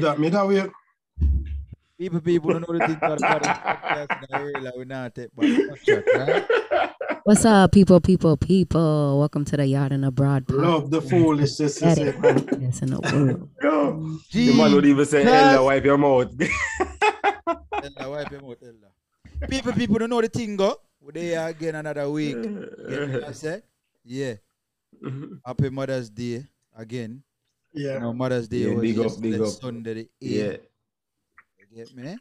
That me that way. People, people don't know the thing about the podcast. and I realize we not take back right? What's up, people, people, people? Welcome to the Yaad and Abroad Love the foolishness. That you is say. podcast in the world. Yo, the man would even say, Jesus. Ella, wipe your mouth. Ella, wipe your mouth, Ella. People, people don't know the thing, go. We there again another week. Get what I say? Yeah. Happy Mother's Day again. You Yeah. know, Mother's Day Yeah, was big up, yesterday, big up. Sunday the 8th. yeah. You get me?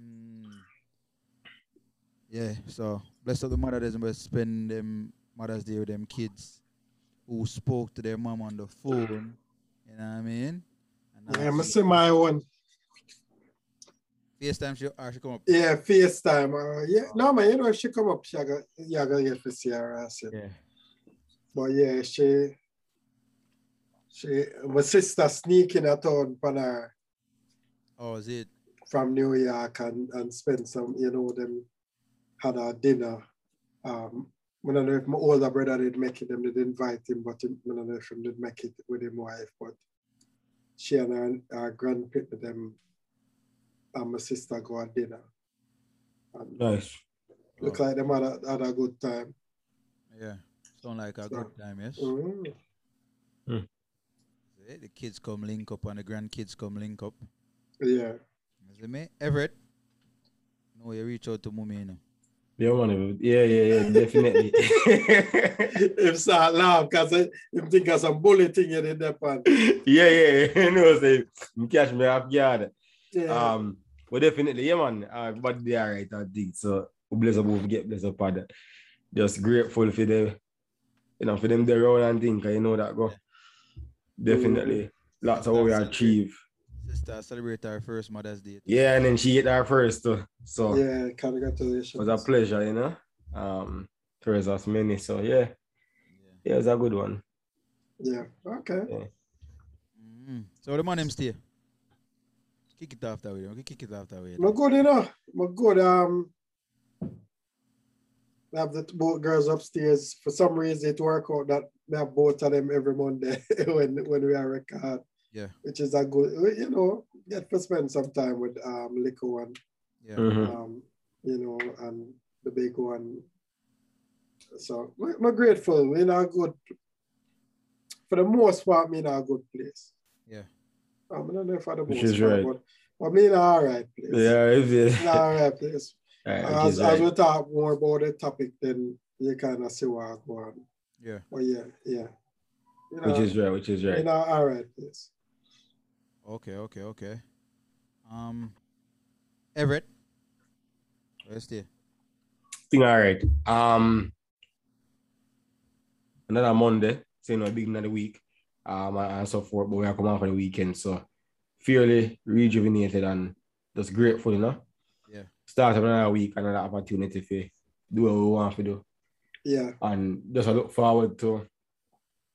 Mm. Yeah, so bless up the mother doesn't but spend them Mother's Day with them kids who spoke to their mom on the phone. You know what I mean? And Yeah, now I she- see my one. FaceTime she, or she come up. Yeah, FaceTime. Uh, yeah, no man, you know if she come up, she got you gonna get to see her ass. yeah. Yeah. But yeah, she she my sister sneaking at town on her Oh, is it? from New York and, and spend some, you know, them had a dinner. Um I don't know if my older brother did make it, them they did invite him, but him, I don't know if him did make it with him wife, but she and her, her grandparents, them and my sister go at dinner. And Nice. look like them had a, had a good time. Yeah. Sound like a So- good time, yes? Mm. See, The kids come link up and the grandkids come link up. Yeah. You see me? Everett. No, you reach out to mommy, you know. Yeah, man. Yeah, yeah, yeah, definitely. Him start laugh because him think of some bully thing in the pan. yeah, yeah, you know, say, you catch me off guard. Yeah. Um, but definitely, yeah, man. Uh, but they are right, I think. So, we bless up, we get blessed up, and just grateful for them, you know, for them there around and think, you know that go. Definitely, lots of what we achieve. Sister celebrate her first Mother's Day. Yeah, and then she hit our first, too. So, yeah, it congratulations. was a pleasure, you know. Um, first us many, so yeah, yeah, it was a good one. Yeah. Okay. Mm. So the man him stay. Kick it off that way. Okay, kick it off that way. I'm good, you know. I'm good. Um, I have the both girls upstairs. For some reason, it work out that we have both of them every Monday when when we are record. Yeah. Which is a good, you know, get to spend some time with um Lico and Yeah. Mhm. um, you know, and the big one. So we- we're grateful. We're in a good, for the most part, we're in a good place. Yeah. Um, I don't know if for the Which most is part, right. but, but we're in a all right place. Yeah, if it, In a all right place. Alright, which As, as right. we talk more about the topic, then you kind of see what I go on. Yeah. But yeah, yeah. You know, which is right, which is right. in a all right yes. Okay, okay, okay. Um Everett. Where's stay? thing all right. Um another Monday, say no big another week. Um and and so forth, but we are coming out for the weekend. So fairly rejuvenated and just grateful, you know. Yeah. Start of another week, another opportunity for do what we want to do. Yeah, And just I look forward to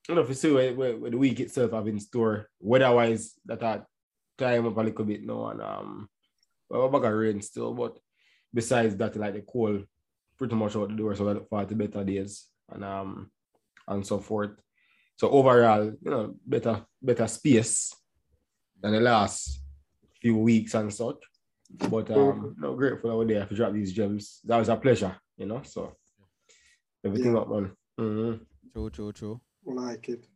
you know, if you see where, where, where the week itself have in store, weather-wise, that I time up a little bit now, and um, well, we're gonna rain still, but besides that, like the cold, pretty much out the door, so I look forward to better days and um and so forth. So overall, you know, better better space than the last few weeks and such. But um, you know, grateful I was there to drop these gems. That was a pleasure, you know. So everything Yeah. up, man. Mhm. True, true, true. like it.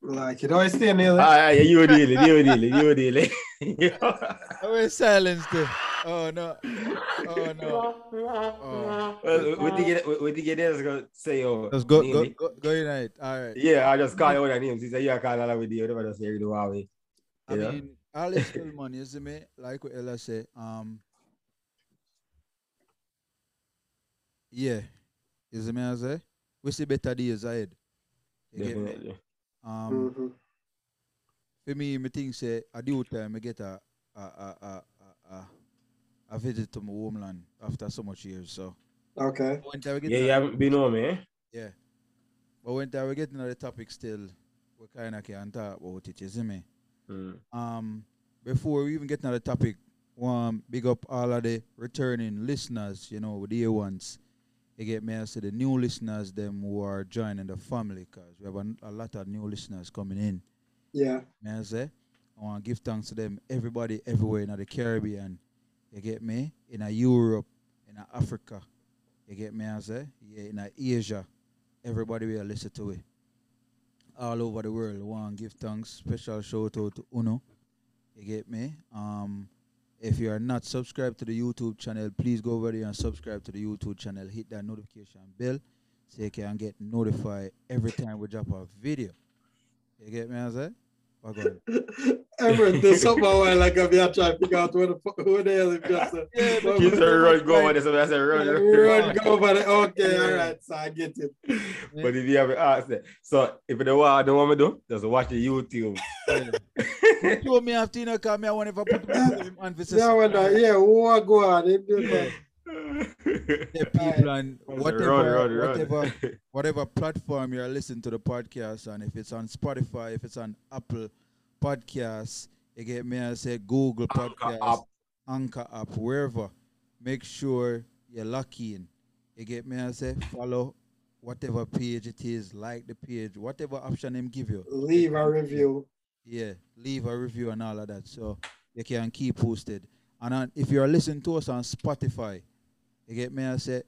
Like it. Always stay near Ah, yeah, you were dealing, you were dealing, you were dealing. Oh, we're silenced. there. Oh no. Oh no. Oh. well, what did you get? What did get? Let's go say, oh, Let's go name go go, go unite. All right. Yeah, I just call you all the names. He said, yeah, call all with you. Whatever, just say you do Huawei. I mean, all this still money, you see me? Like what Ella say, um Yeah. You see me I say? We see better days ahead. You get me? Definitely. Um Mhm. for me, me think say a due time I get a a a a a, a, a visit to my homeland after so much years. So Okay. when time get Yeah, you haven't been home, eh? yeah. But when time we get into the topic still, we kinda can talk about it, you see me? Mm. um before we even get into the topic, um big up all of the returning listeners, you know, the year ones. You get me I say the new listeners them who are joining the family because we have a, a lot of new listeners coming in. Yeah. May I say? I want to give thanks to them, everybody everywhere in the Caribbean. You get me? In a Europe, in a Africa. You get me? I say? Yeah, in a Asia. Everybody will listen to it. All over the world. I want to give thanks. Special shout out to Uno. You get me? Um, if you are not subscribed to the YouTube channel, please go over there and subscribe to the YouTube channel. Hit that notification bell so you can get notified every time we drop a video. You get me? I say? What going? Everett, there's something a while ago, me I try to figure out where the, who the hell is just a, Yeah, but- Kids are run go over there, so I said run, run, run. run, go over there. Okay, Yeah. all right, so I get it. But if you have asked that, so if you don't want, don't want me to do, just watch the YouTube. Yeah. Show me after you know, cause me I want if I put him on for Yeah, when I, yeah, what go on? It, it, Yeah. the people and whatever, run, run, run. whatever, whatever platform you're listening to the podcast on, if it's on Spotify, if it's on Apple Podcasts, you get me, I say Google Anchor Podcasts, app. Anchor app, wherever, make sure you're lucky in. You get me, I say follow whatever page it is, like the page, whatever option them give you. leave a review. Yeah, leave a review and all of that, so you can keep posted. And uh, if you're listening to us on Spotify, you get me? I say,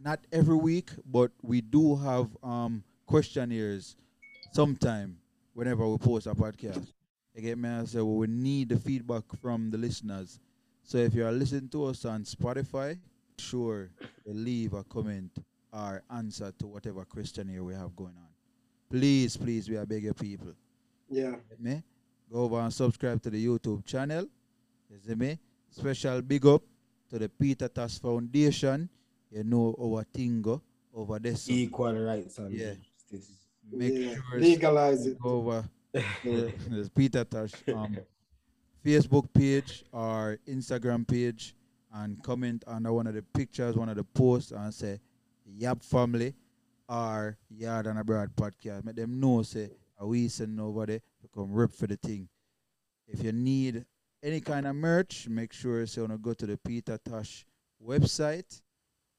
not every week, but we do have um questionnaires sometime whenever we post a podcast. You get me? I say, well, we need the feedback from the listeners. So if you are listening to us on Spotify, sure, leave a comment or answer to whatever questionnaire we have going on. Please, please, we are begging people. Yeah. Me? Go over and subscribe to the YouTube channel. You see me? Special big up to the Peter Tosh Foundation. You know our thing go over there. Equal rights and Yeah. justice. Make yeah. sure Legalize it. over the Peter Tosh um, Facebook page or Instagram page and comment under one of the pictures, one of the posts, and say Yap Family or Yaad and Abroad podcast. Make them know say we over there to come rip for the thing. If you need any kind of merch, make sure so you wanna go to the Peter Tosh website.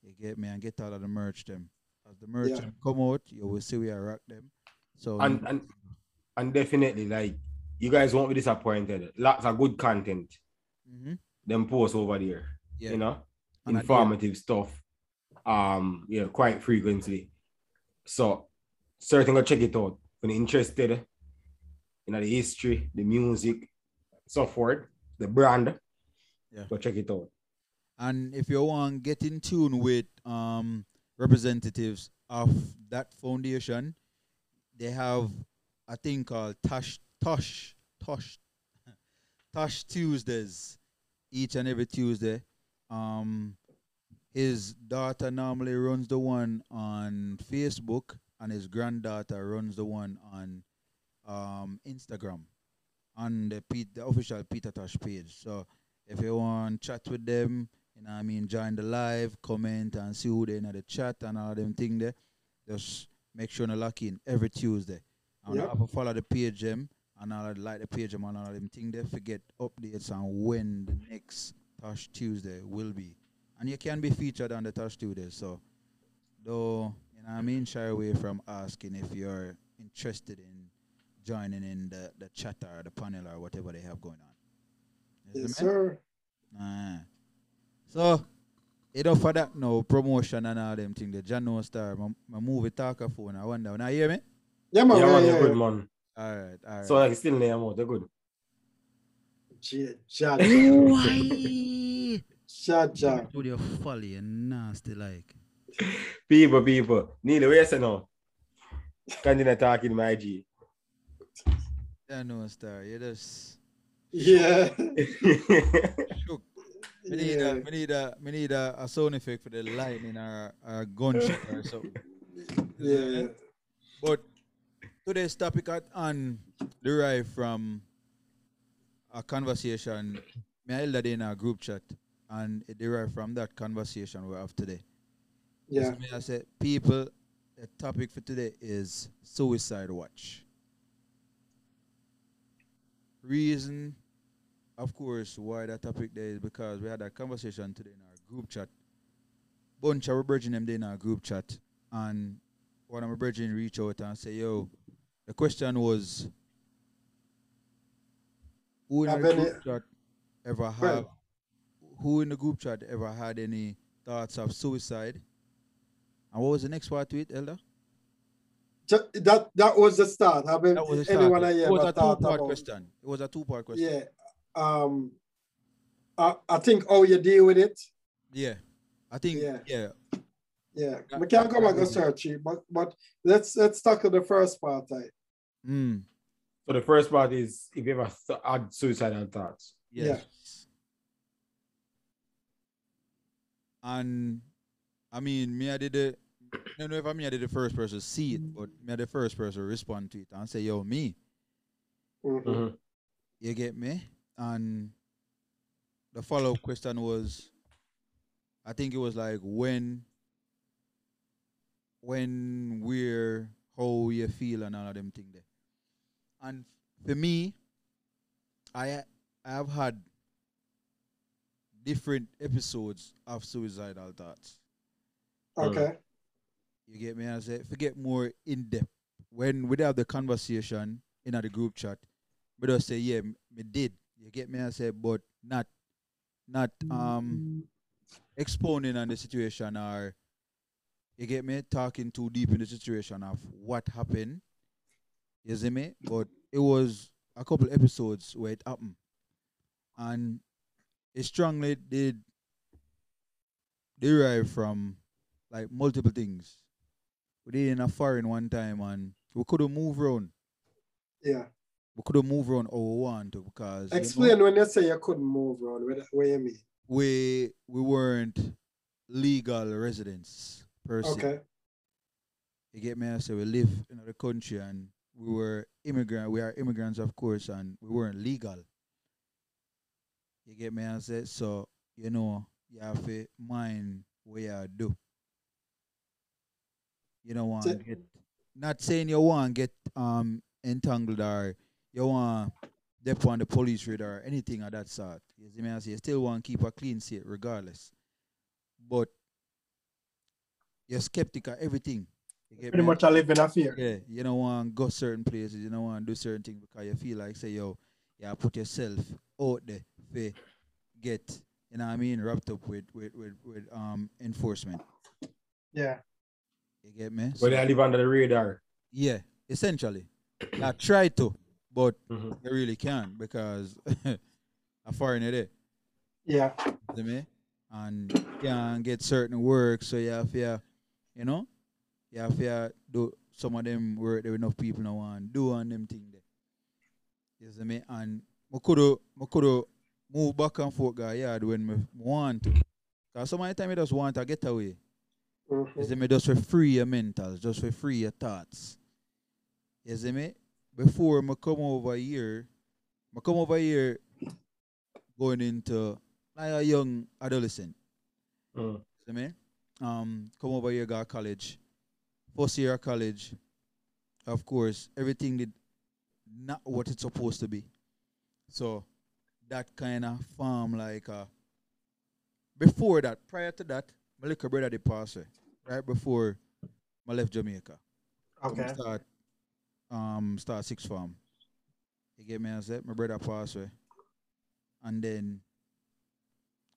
You get me and get all of the merch them. As the merch Yeah. come out, you will see we are rock them. So And, and and definitely, like, you guys won't be disappointed. Lots of good content. Mm-hmm. Them posts over there. Yeah. You know? And informative stuff. Um, yeah, quite frequently. So certainly go check it out. When you're interested in the history, the music, so forth, the brand, Yeah. go check it out. And if you want to get in tune with um, representatives of that foundation, they have a thing called Tosh Tosh Tosh Tosh Tuesdays, each and every Tuesday. Um, his daughter normally runs the one on Facebook, and his granddaughter runs the one on um, Instagram, on the Pete, the official Peter Tosh page. So if you want to chat with them, you know what I mean, join the live, comment and see who they in the chat and all them thing there. Just make sure you lock in every Tuesday. And Yep. have follow the page them and all of- like the page them and all of them thing there. Forget updates on when the next Tosh Tuesday will be. And you can be featured on the Tosh Tuesday. So though you know what I mean, shy away from asking if you're interested in joining in the, the chat or the panel or whatever they have going on. Yes, sir. Aye. So, enough for that no promotion and all them thing. The Jano Star, my, my movie talker phone. I wonder, now you hear me? Yeah, man. yeah, Yeah, man, yeah, you're yeah. good, man. All right, all right. So like still name out, you're good. J- Ja, Why? ja, ja. With your folly and nasty like. People, people. Neil, where you say now? Continue talking my G. Jano Star, you just Yeah. shook. Me need, yeah. a, we need, a, we need a, a sound effect for the lightning or a gunshot or something. Yeah. But today's topic at hand derived from a conversation me I held in a group chat and it derived from that conversation we have today. Yeah. So me I said, people, the topic for today is suicide watch. Reason, of course, why that topic there is because we had a conversation today in our group chat. Bunch of brethren them there in our group chat and one of my brethren reach out and say, yo, the question was, who in Have the group chat ever have, who in the group chat ever had any thoughts of suicide? And what was the next part to it, Elder? That that was the start. Have That was the start. anyone I It was a two-part question. It was a two-part question. Yeah. Um. I, I think how you deal with it. Yeah. I think Yeah. yeah. Yeah. That- we can't that- go back that and search it, but but let's let's tackle the first part. I Mm, So the first part is if you ever th- had suicidal thoughts. yes. And I mean, me I did the I don't know if I mean I did the first person see it, but me I the first person respond to it and say, yo, me, Mhm. Mhm. you get me? And the follow up question was I think it was like when when we're how you feel and all of them thing there. And for me, I I have had different episodes of suicidal thoughts. Okay. You get me? I say forget more in depth. When we have the conversation in the group chat, we just say, yeah, me did. You get me? I say, but not not um expounding on the situation or you get me talking too deep in the situation of what happened. You see me? But it was a couple episodes where it happened. And it strongly did derive from like multiple things. We did in a foreign one time and we could have moved around. Yeah. We could have moved around how we want to because you know, Explain when you say you couldn't move around. What, what you mean? we we weren't legal residents per se. Okay. You get me? I say we live in the country and we were immigrant. We are immigrants, of course, and we weren't legal. You get me? I say so. You know, you have to mind what you do. You don't want So- get. Not saying you want to get um entangled or you want dep on the police radar or anything of that sort. You see me? I say you still want to keep a clean slate regardless. But you're skeptical of everything. You get Pretty me? much I live in a fear. Yeah, you don't want to go certain places. You don't want to do certain things because you feel like say yo, yeah, put yourself out there for get you know what I mean wrapped up with with with, with um enforcement. Yeah. You get me? But they live under the radar. yeah, essentially. I try to, but Mhm. you really can't because a foreigner there. Yeah. You see me? And can't get certain work, so you have to, you know, you have to do some of them work that enough people don't want to do on them thing there. You see me? And I could have, I could move back and forth guy yard when I want to. Cause some of the time I just want to get away. You Mhm. see me? Just for free your mental, just for free your thoughts. You see me? Before I come over here, I come over here going into like a young adolescent. Mm. See me? Um, come over here, got college. First year of college, of course, everything did not what it's supposed to be. So that kind of farm like uh before that, prior to that, my little brother pass. Right before I left Jamaica. Okay. Um start six farm. You get me I said my brother passed away. And then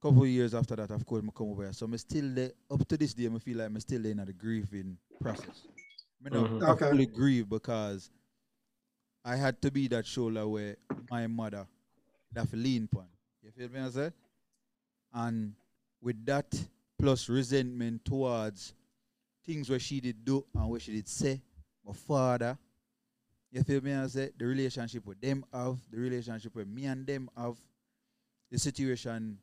a couple of years after that, of course, I come over here. So I'm still there up to this day, I feel like I'm still in the grieving process. I not Mhm. I Okay. fully grieve because I had to be that shoulder where my mother that lean upon. You feel me I say? And with that plus resentment towards things where she did do and where she did say, my father, you feel me I say? The relationship with them have, the relationship with me and them have, the situation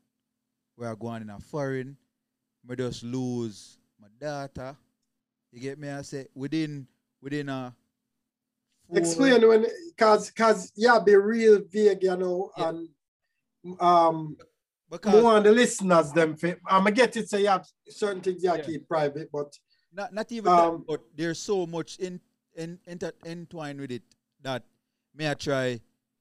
where I go on in a foreign, I just lose my daughter. You get me? I say within within a Explain when, cause, cause yeah, be real vague, you know, Yeah. and um, because more on the listeners them. I'ma get it. Say you have certain things you Yeah. keep private, but not not even Um, that, but there's so much in inter, entwined with it that may I try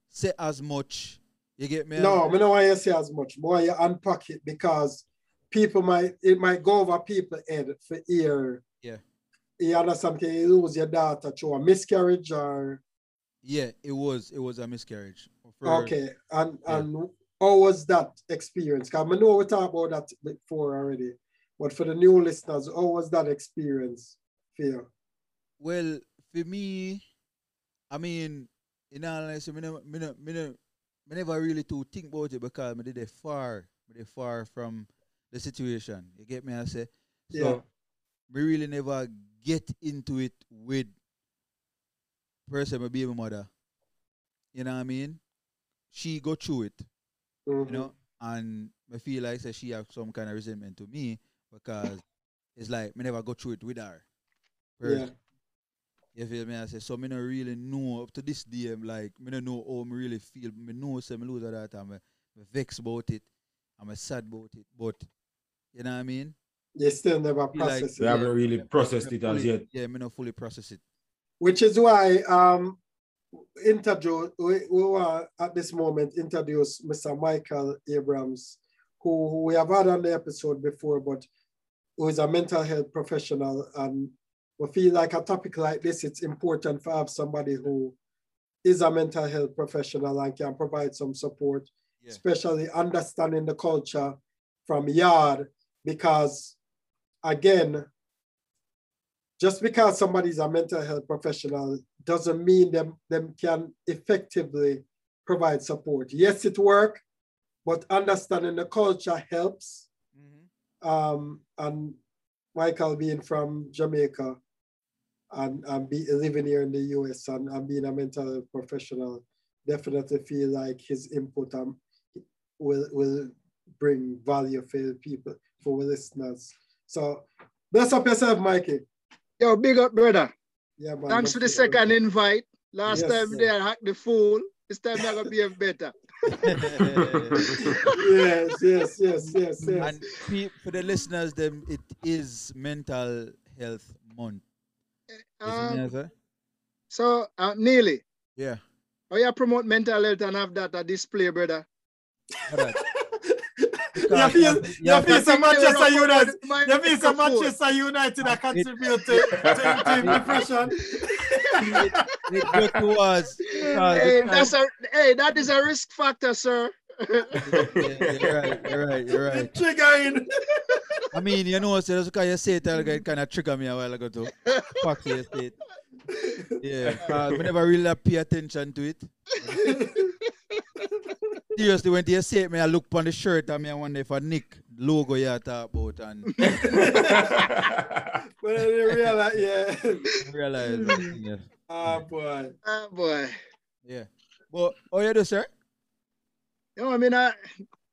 say as much. You get me? no, I don't want you to say as much. More you unpack it because people might it might go over people head for ear. Yeah. you understand, can you lose your daughter through a miscarriage or Yeah, it was it was a miscarriage. For- okay, and Yeah. and how was that experience? Because I know we talked about that before already, but for the new listeners, how was that experience for you? Well, for me, I mean, in all honesty, me never, me me me never really too think about it because me did it far, me did far from the situation. You get me? I say, so Yeah. me really never get into it with person my baby mother. You know what I mean? She go through it, Mhm. you know, and I feel like say she have some kind of resentment to me because it's like me never go through it with her. Yeah. You feel me? I say so. Me not really know up to this day. I'm like me don't know how me really feel. Me know say me lose all that time. Me, me vex about it. I'm sad about it. But you know what I mean? You still never Feel like- process We it. haven't really processed me it as yet. Yeah, me not fully process it. which is why um interview we, we were at this moment introduce Mr. Michael Abrahams, who, who we have had on the episode before, but who is a mental health professional. And we feel like a topic like this, it's important to have somebody who is a mental health professional and can provide some support, Yeah. especially understanding the culture from yard, because again, just because somebody's a mental health professional doesn't mean them, them can effectively provide support. Yes, it work, but understanding the culture helps. Um, and Michael being from Jamaica and, and be living here in the US and, and being a mental health professional, definitely feel like his input um, will, will bring value for people, for listeners. So bless up yourself, Mikey. Yo, big up, brother. Yeah, man. Thanks for the Don't second invite. Last Yes, time sir. they hacked the fool. This time they're gonna behave better. yes, yes, yes, yes, yes. and for the listeners, them it is mental health month. Um, it, so uh, Neely, Yeah. how you promote mental health and have that a display, brother? Alright. You feel, Yeah, you feel some Manchester United. United. You feel some Manchester United that contribute to, to, to depression. it go towards because Hey, the that's a hey, that is a risk factor, sir. Time- yeah, you're right, you're right, you're right. Triggering. I mean, you know, so that's because you say it, it kind of trigger me a while ago too. Fuck you, say it. Yeah, because we never really pay attention to it. Seriously, when they say it, me I look on the shirt and me I wonder if a Nick logo you talk about and But I didn't realize, yeah. realize. that, yeah. Ah, boy. Oh boy. yeah. But how you do, sir? You know, I mean, uh,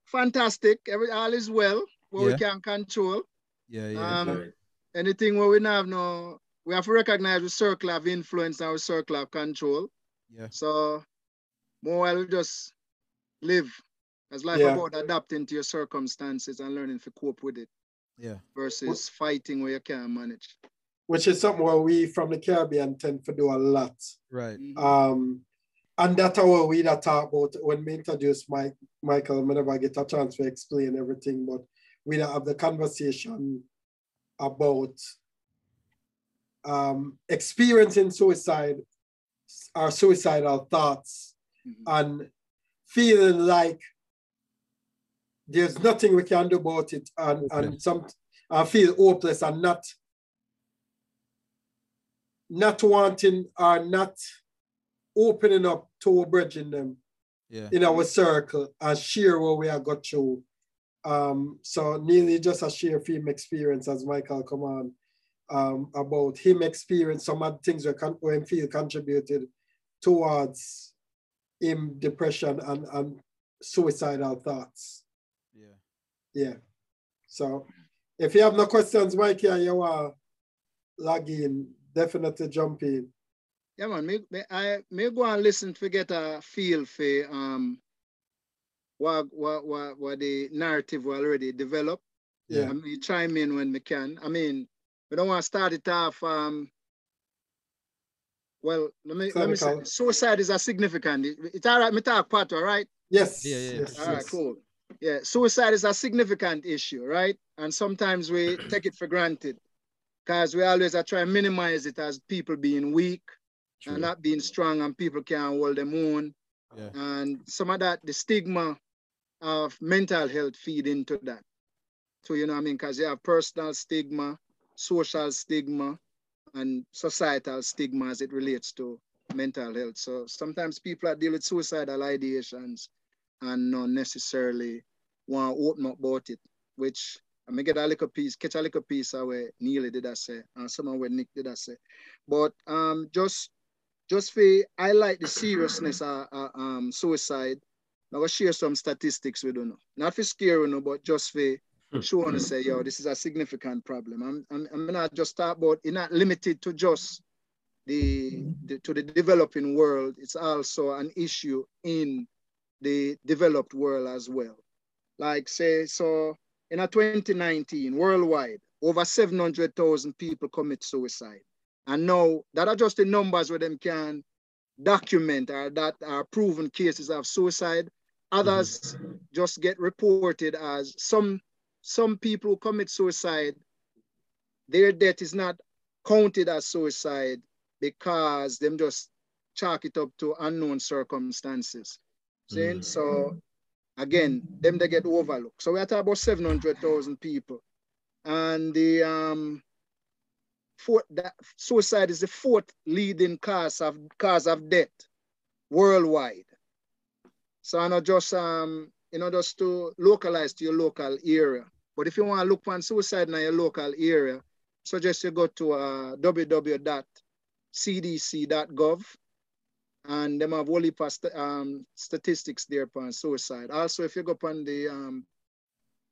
fantastic. Every all is well. What we can control. Yeah, yeah. Um, anything where we not have no, we have to recognize the circle of influence and our circle of control. yeah. So more while we just live as life Yeah. about adapting to your circumstances and learning to cope with it Yeah. versus fighting where you can't manage. Which is something where we from the Caribbean tend to do a lot. Right. Mhm. Um, and that's how we that talk about when we introduce Mike, Michael, whenever I get a chance to explain everything, but we have the conversation about um, experiencing suicide or suicidal thoughts Mhm. and feeling like there's nothing we can do about it and, and some I feel hopeless and not not wanting or not opening up to bridging them Yeah. in our circle and share what we have got through. Um, so nearly just a share film experience as Michael come on um, about him experience some of the things we can when feel contributed towards him depression and, and suicidal thoughts. Yeah. Yeah. So if you have no questions, Mikey, and you are in, definitely jump in. Yeah, man. Me, me, I may go and listen to get a feel for um what what what, what the narrative we already developed. Yeah. I mean, chime in when we can. I mean, we don't want to start it off. Um, well, let me let me say, suicide is a significant. it- it's all right. Me talk part, all right. Yes. Yeah, yeah, yeah. yes, All right, yes. cool. Yeah, suicide is a significant issue, right? And sometimes we take it for granted. because we always are trying to minimize it as people being weak True. and not being strong and people can't hold them own. Yeah. And some of that, the stigma of mental health feed into that. So, you know what I mean? Because you have personal stigma, social stigma, and societal stigma as it relates to mental health. So sometimes people are dealing with suicidal ideations and not necessarily want to open up about it, which I may get a little piece, catch a little piece of where Neely did I say, and someone where Nick did I say. But um, just just for highlight the seriousness of uh, um, suicide, I'm gonna share some statistics with you. Know. Not for scare you, but just for showing to say, yo, this is a significant problem. I'm, I'm, I'm not just talk about, it's not limited to just the, the to the developing world. It's also an issue in the developed world as well. Like say, so in a 2019, worldwide, over 700,000 people commit suicide. And now that are just the numbers where them can document or that are proven cases of suicide. Others just get reported as some some people who commit suicide, their death is not counted as suicide because them just chalk it up to unknown circumstances. See? Mm. So again, them they get overlooked. So we're talking about 700,000 people. And the um fourth, suicide is the fourth leading cause of cause of death worldwide. So I know just um, you know, just to localize to your local area. But if you want to look for suicide in your local area, suggest you go to uh, www.cdc.gov and them have heap of um, statistics there on suicide. Also, if you go on the um,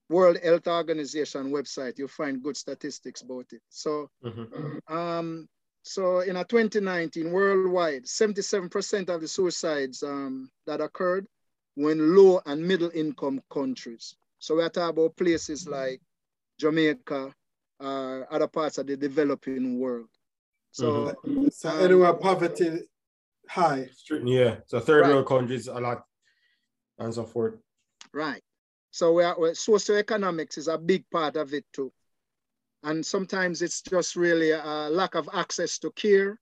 World Health Organization website, you'll find good statistics about it. So, Mhm. um, so in a 2019 worldwide, 77% of the suicides um, that occurred were in low and middle income countries. So we're talking about places like Jamaica, uh, other parts of the developing world. So So anywhere poverty high. Yeah. So third Right. world countries a lot and so forth. Right. So we are, socioeconomics is a big part of it too. And sometimes it's just really a lack of access to care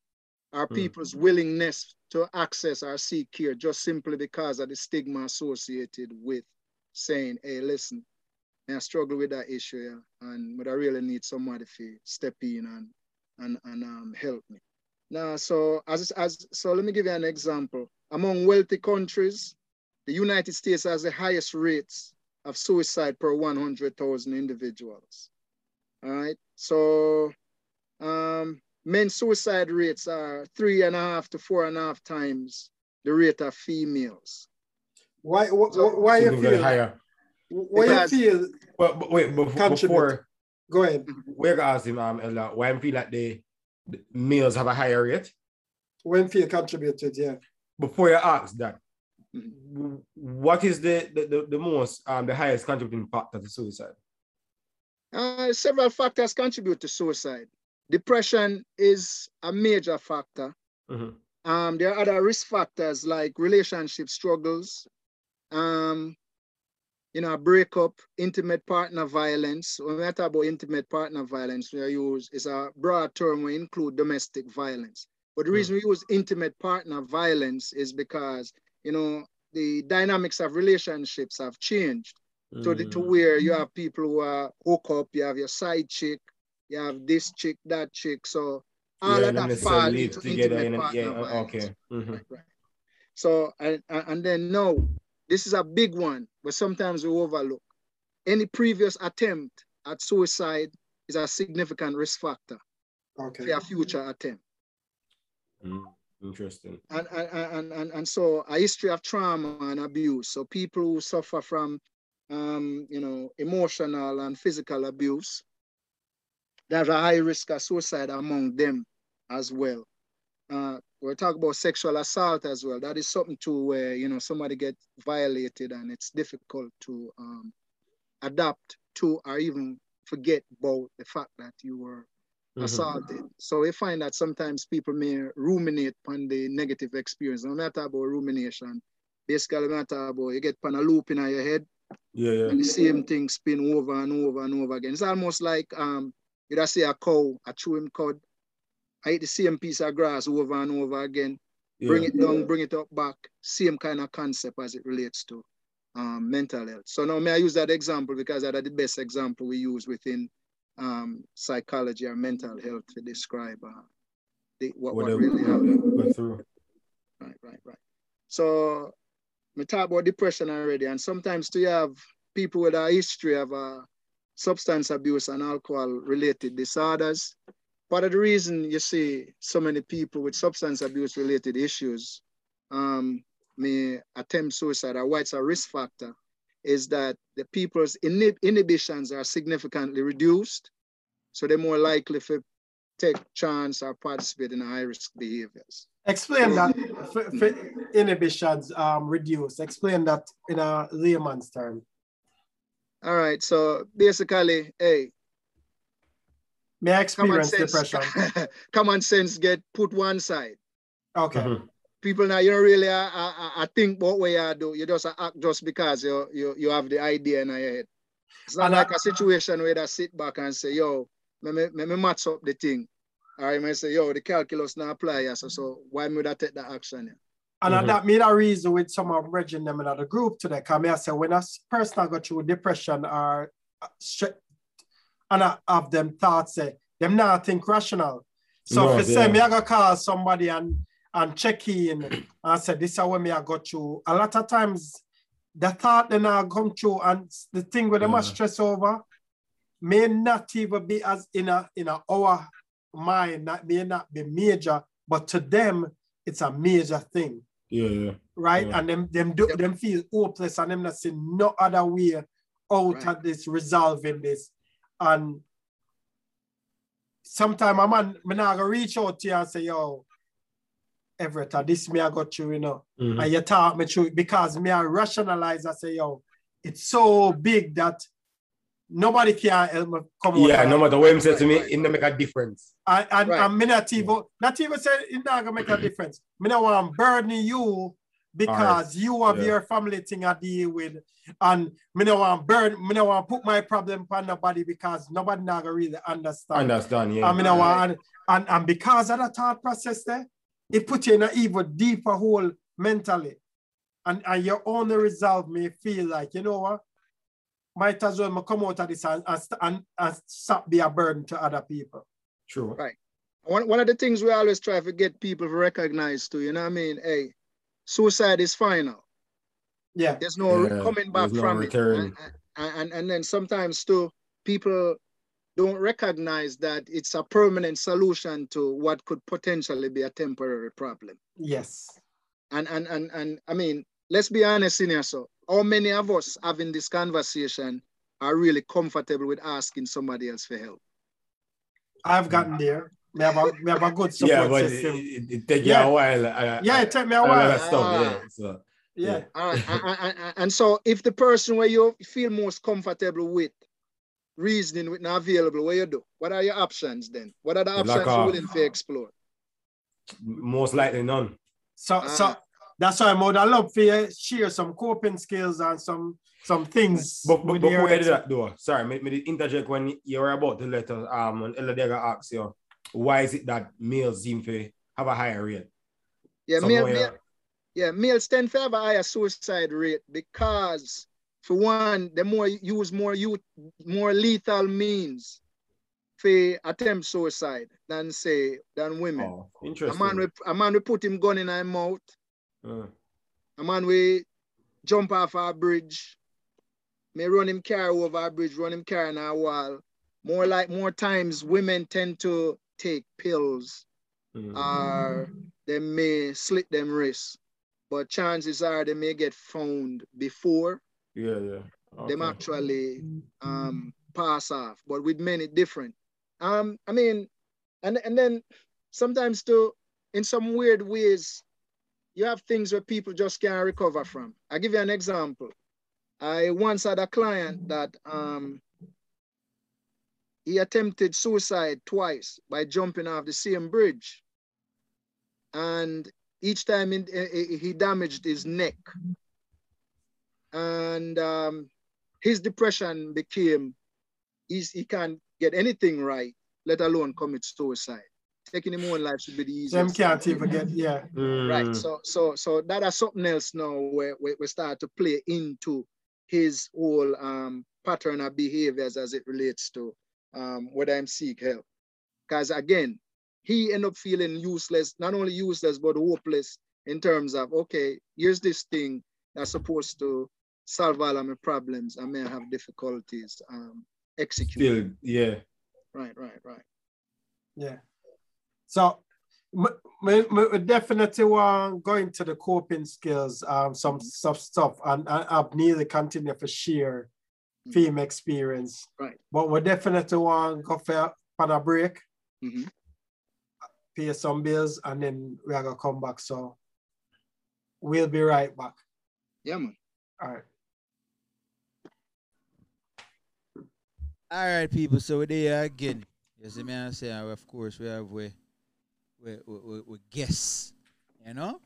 or Mm. people's willingness to access or seek care just simply because of the stigma associated with saying, hey, listen, I struggle with that issue yeah, and but I really need somebody to step in and, and, and um, help me. Now, so as, as so let me give you an example. Among wealthy countries, the United States has the highest rates of suicide per 100,000 individuals. All right. So um, men suicide rates are three and a half to four and a half times the rate of females. Why why, So- why you feel higher. why you Because- feel But, but wait, before, before go ahead. we're gonna ask him, um, Ella, why I feel like the, the males have a higher rate. When feel contributed, yeah. Before you ask that, w- what is the the, the, the most um the highest contributing factor to suicide? Uh, several factors contribute to suicide. Depression is a major factor. Mhm. Um, there are other risk factors like relationship struggles, um, you know, a breakup, intimate partner violence. When we talk about intimate partner violence, we use is a broad term. We include domestic violence. But the reason we use intimate partner violence is because you know the dynamics of relationships have changed to the to Mm. where you have people who are hook up, you have your side chick, you have this chick, that chick. So all yeah, of that necessarily fall into together. intimate In a, partner yeah, violence. okay. Mhm. Right, right. So and and and then no, this is a big one, but sometimes we overlook. Any previous attempt at suicide is a significant risk factor Okay. for a future attempt. Mm, Interesting. and, and, and, and, so a history of trauma and abuse. So people who suffer from, um, you know, emotional and physical abuse, there's a high risk of suicide among them as well. Uh, we're talking about sexual assault as well. That is something too where, you know, somebody gets violated and it's difficult to um, adapt to or even forget about the fact that you were Mhm. assaulted. So we find that sometimes people may ruminate on the negative experience. No matter about rumination, basically no matter about you get on a loop in your head Yeah, yeah. and the same thing spin over and over and over again. It's almost like um You just see a cow, a chewing cud. I eat the same piece of grass over and over again. Yeah. Bring it down, bring it up back. Same kind of concept as it relates to um, mental health. So now may I use that example because that's the best example we use within um, psychology or mental health to describe uh, the, what, what Whatever really happened. went through. Right, right, right. So we talk about depression already, and sometimes do you have people with a history of uh, substance abuse and alcohol related disorders. Part of the reason you see so many people with substance abuse related issues um, may attempt suicide or why it's a risk factor is that the people's inhib inhibitions are significantly reduced. So they're more likely to take chance or participate in high risk behaviors. Explain that for, for inhibitions um, reduce. Explain that in a layman's term. All right, so basically, hey, May I common experience sense, depression? common sense get put one side. Okay. Mhm. People now, you don't really uh, uh, uh, think what way you do. You just uh, act just because you, you, you have the idea in your head. It's not And like I- a situation where they sit back and say, yo, let me, let me match up the thing. Or you may say, yo, the calculus now apply, yeah, so, so why would I take that action? Yeah? And Mhm. that made a reason with some of Reggie them in the group today. Because I say when a person go through depression or uh, and I have them thoughts say them not think rational. So No, if you say me I go call somebody and and check in and say this is how me I go through. A lot of times the thought then I come through and the thing with them Yeah. a stress over may not even be as in a in a our mind, that may not be major, but to them it's a major thing Yeah, yeah. right? Yeah. And them them do Yep. them feel hopeless and them not see no other way out Right. of this resolving this. And sometimes I'm man, me not gonna reach out to you and say, yo, Everett, uh, this me I got through, you know. Mhm. And you talk me through because me I rationalize I say, yo, it's so big that nobody can help me come. Yeah, no matter what him said to me, it don't make a difference. And, and, Right. and me not even, not even say it not gonna make a difference. Me not want to burden you because you have Yeah. your family thing I deal with. And me not want to burn, me not want to put my problem on nobody because nobody not gonna really understand. Understand, yeah. I mean, I want, and, and, and because of the thought process there, it put you in an even deeper hole mentally. And, and your only resolve may feel like, you know what? Might as well come out of this and, and, and, and stop be a burden to other people. True. Right. One, one of the things we always try to get people to recognize too, you know what I mean? Hey, suicide is final. Yeah. There's no Yeah, coming back there's no from return. it. And, and, and then sometimes too, people don't recognize that it's a permanent solution to what could potentially be a temporary problem. Yes. And and and and I mean, let's be honest in here. So, how many of us having this conversation are really comfortable with asking somebody else for help? I've gotten there. We have a, we have a good support Yeah, but it, system. it, it take Yeah. you a while. uh, yeah, it took me a a lot while. of stuff, Ah. yeah. So, yeah. All right. and, and- and- and so if the person where you feel most comfortable with reasoning with not available, what you do? What are your options then? What are the You options lock you're off. willing to explore? most likely none. So so Ah. that's why I would love for you to share some coping skills and some some things. But, but with before your you do that, though, sorry, me, me interject when you were about to let us, um, and Eladega asked you, why is it that males seem to have a higher rate? Yeah, male, Somewhere- male, yeah, males tend to have a higher suicide rate because, for one, they more use more youth, more lethal means for attempt suicide than say than women. Oh, a man will a man will put him gun in his mouth. Uh, A man will jump off a bridge. May run him car over a bridge, run him car in a wall. More like more times women tend to take pills mm. or they may slit them wrists. But chances are they may get found before yeah, yeah. them actually um, pass off. But with many different. Um, I mean, and and then sometimes too, in some weird ways, you have things where people just can't recover from. i give you an example. I once had a client that um, he attempted suicide twice by jumping off the same bridge. And each time in, he he damaged his neck. And um, his depression became he's, he can't get anything right let alone commit suicide. Taking him own life should be the easiest. Them can't even get, yeah. Right. Mm. So so so that is something else now where we, we start to play into his whole um pattern of behaviors as it relates to um whether I'm seek help. Because again, he end up feeling useless, not only useless, but hopeless in terms of okay, here's this thing that's supposed to solve all of my problems. I may have difficulties um executing. Still, yeah. Right, right, right. Yeah. So we, we, we definitely want to go into the coping skills, um, some stuff, stuff, and, and I've nearly continue for share Mhm. film experience. Right. But we definitely want go for, for a break, Mhm. pay some bills, and then we are gonna come back. So we'll be right back. Yeah, man. All right. All right, people. So we're there again. You see me I say, uh, of course, we have we, we, we, we, we guests, you know,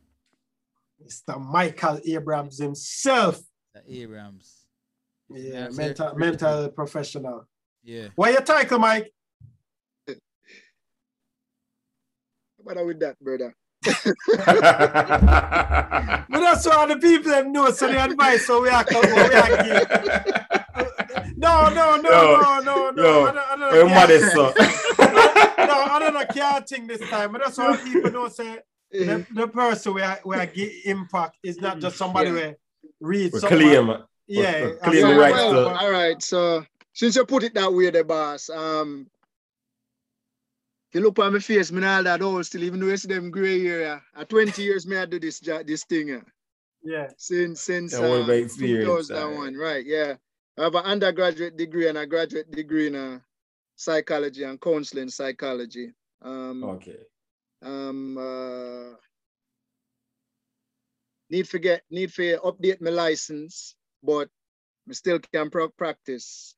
Mr. Michael Abrahams himself. the Abrahams. You Yeah, I say? mental, mental professional. Yeah. What your title, Mike? What are with that, brother? But that's why the people them know so the advice so we are come we are give. No, no, no, no, no, no. Yo, I don't, I don't, Hey, care. modest, so. no, I don't know care thing this time. But that's why people know say the, the person where where give impact is not just somebody Yeah. where read We something. claim. Yeah, we I claim the right well, to- all right. So since you put it that way, the boss, um, if you look at my face, me all that old still, even though you see them gray area. At 20 years, me I do this job, this thing. Yeah. Yeah, Since since Yeah, what uh, about experience, 2001, right? Yeah. I have an undergraduate degree and a graduate degree in uh, psychology and counseling psychology. Um, Okay. um uh need for get need for update my license but I still can pro- practice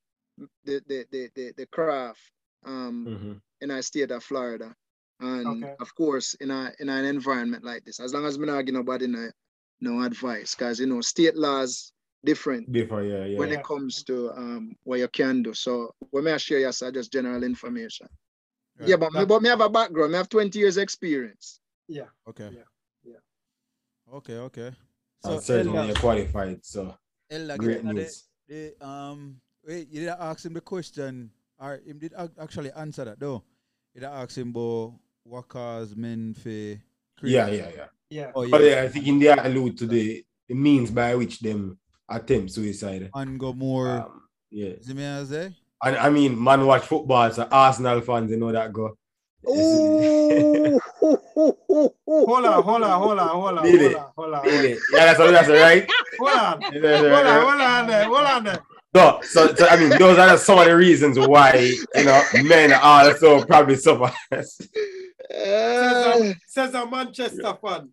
the the, the the the craft um Mhm. in our state of Florida and Okay. of course in a in an environment like this as long as me not give nobody no, no advice because you know state laws different Before, yeah, yeah. when it comes to um what you can do so when I share yes, just general information Right. yeah but me, but me have a background me have 20 years experience yeah. Okay. Yeah, yeah. Okay. Okay. And So certainly Ella, you're qualified, so Ella, great get the, news. the um. Wait, you didn't ask him the question, or him did actually answer that though. You didn't ask him about what caused men for. Yeah, yeah, yeah. Yeah. Oh But yeah. yeah, I think in there allude to the, the means by which them attempt suicide. And go more. Um, yeah. see me I say? And I mean, man watch football, so Arsenal fans, you know that go. Ooh. Hold on, hold on, hold on, hold on, hold on, hold on, Yeah, that's, that's right. hold on, hold on, hold on there, hold on there. No, so, so I mean, those are some of the reasons why you know men are also probably suffer. Says Uh, a, says a Manchester fan.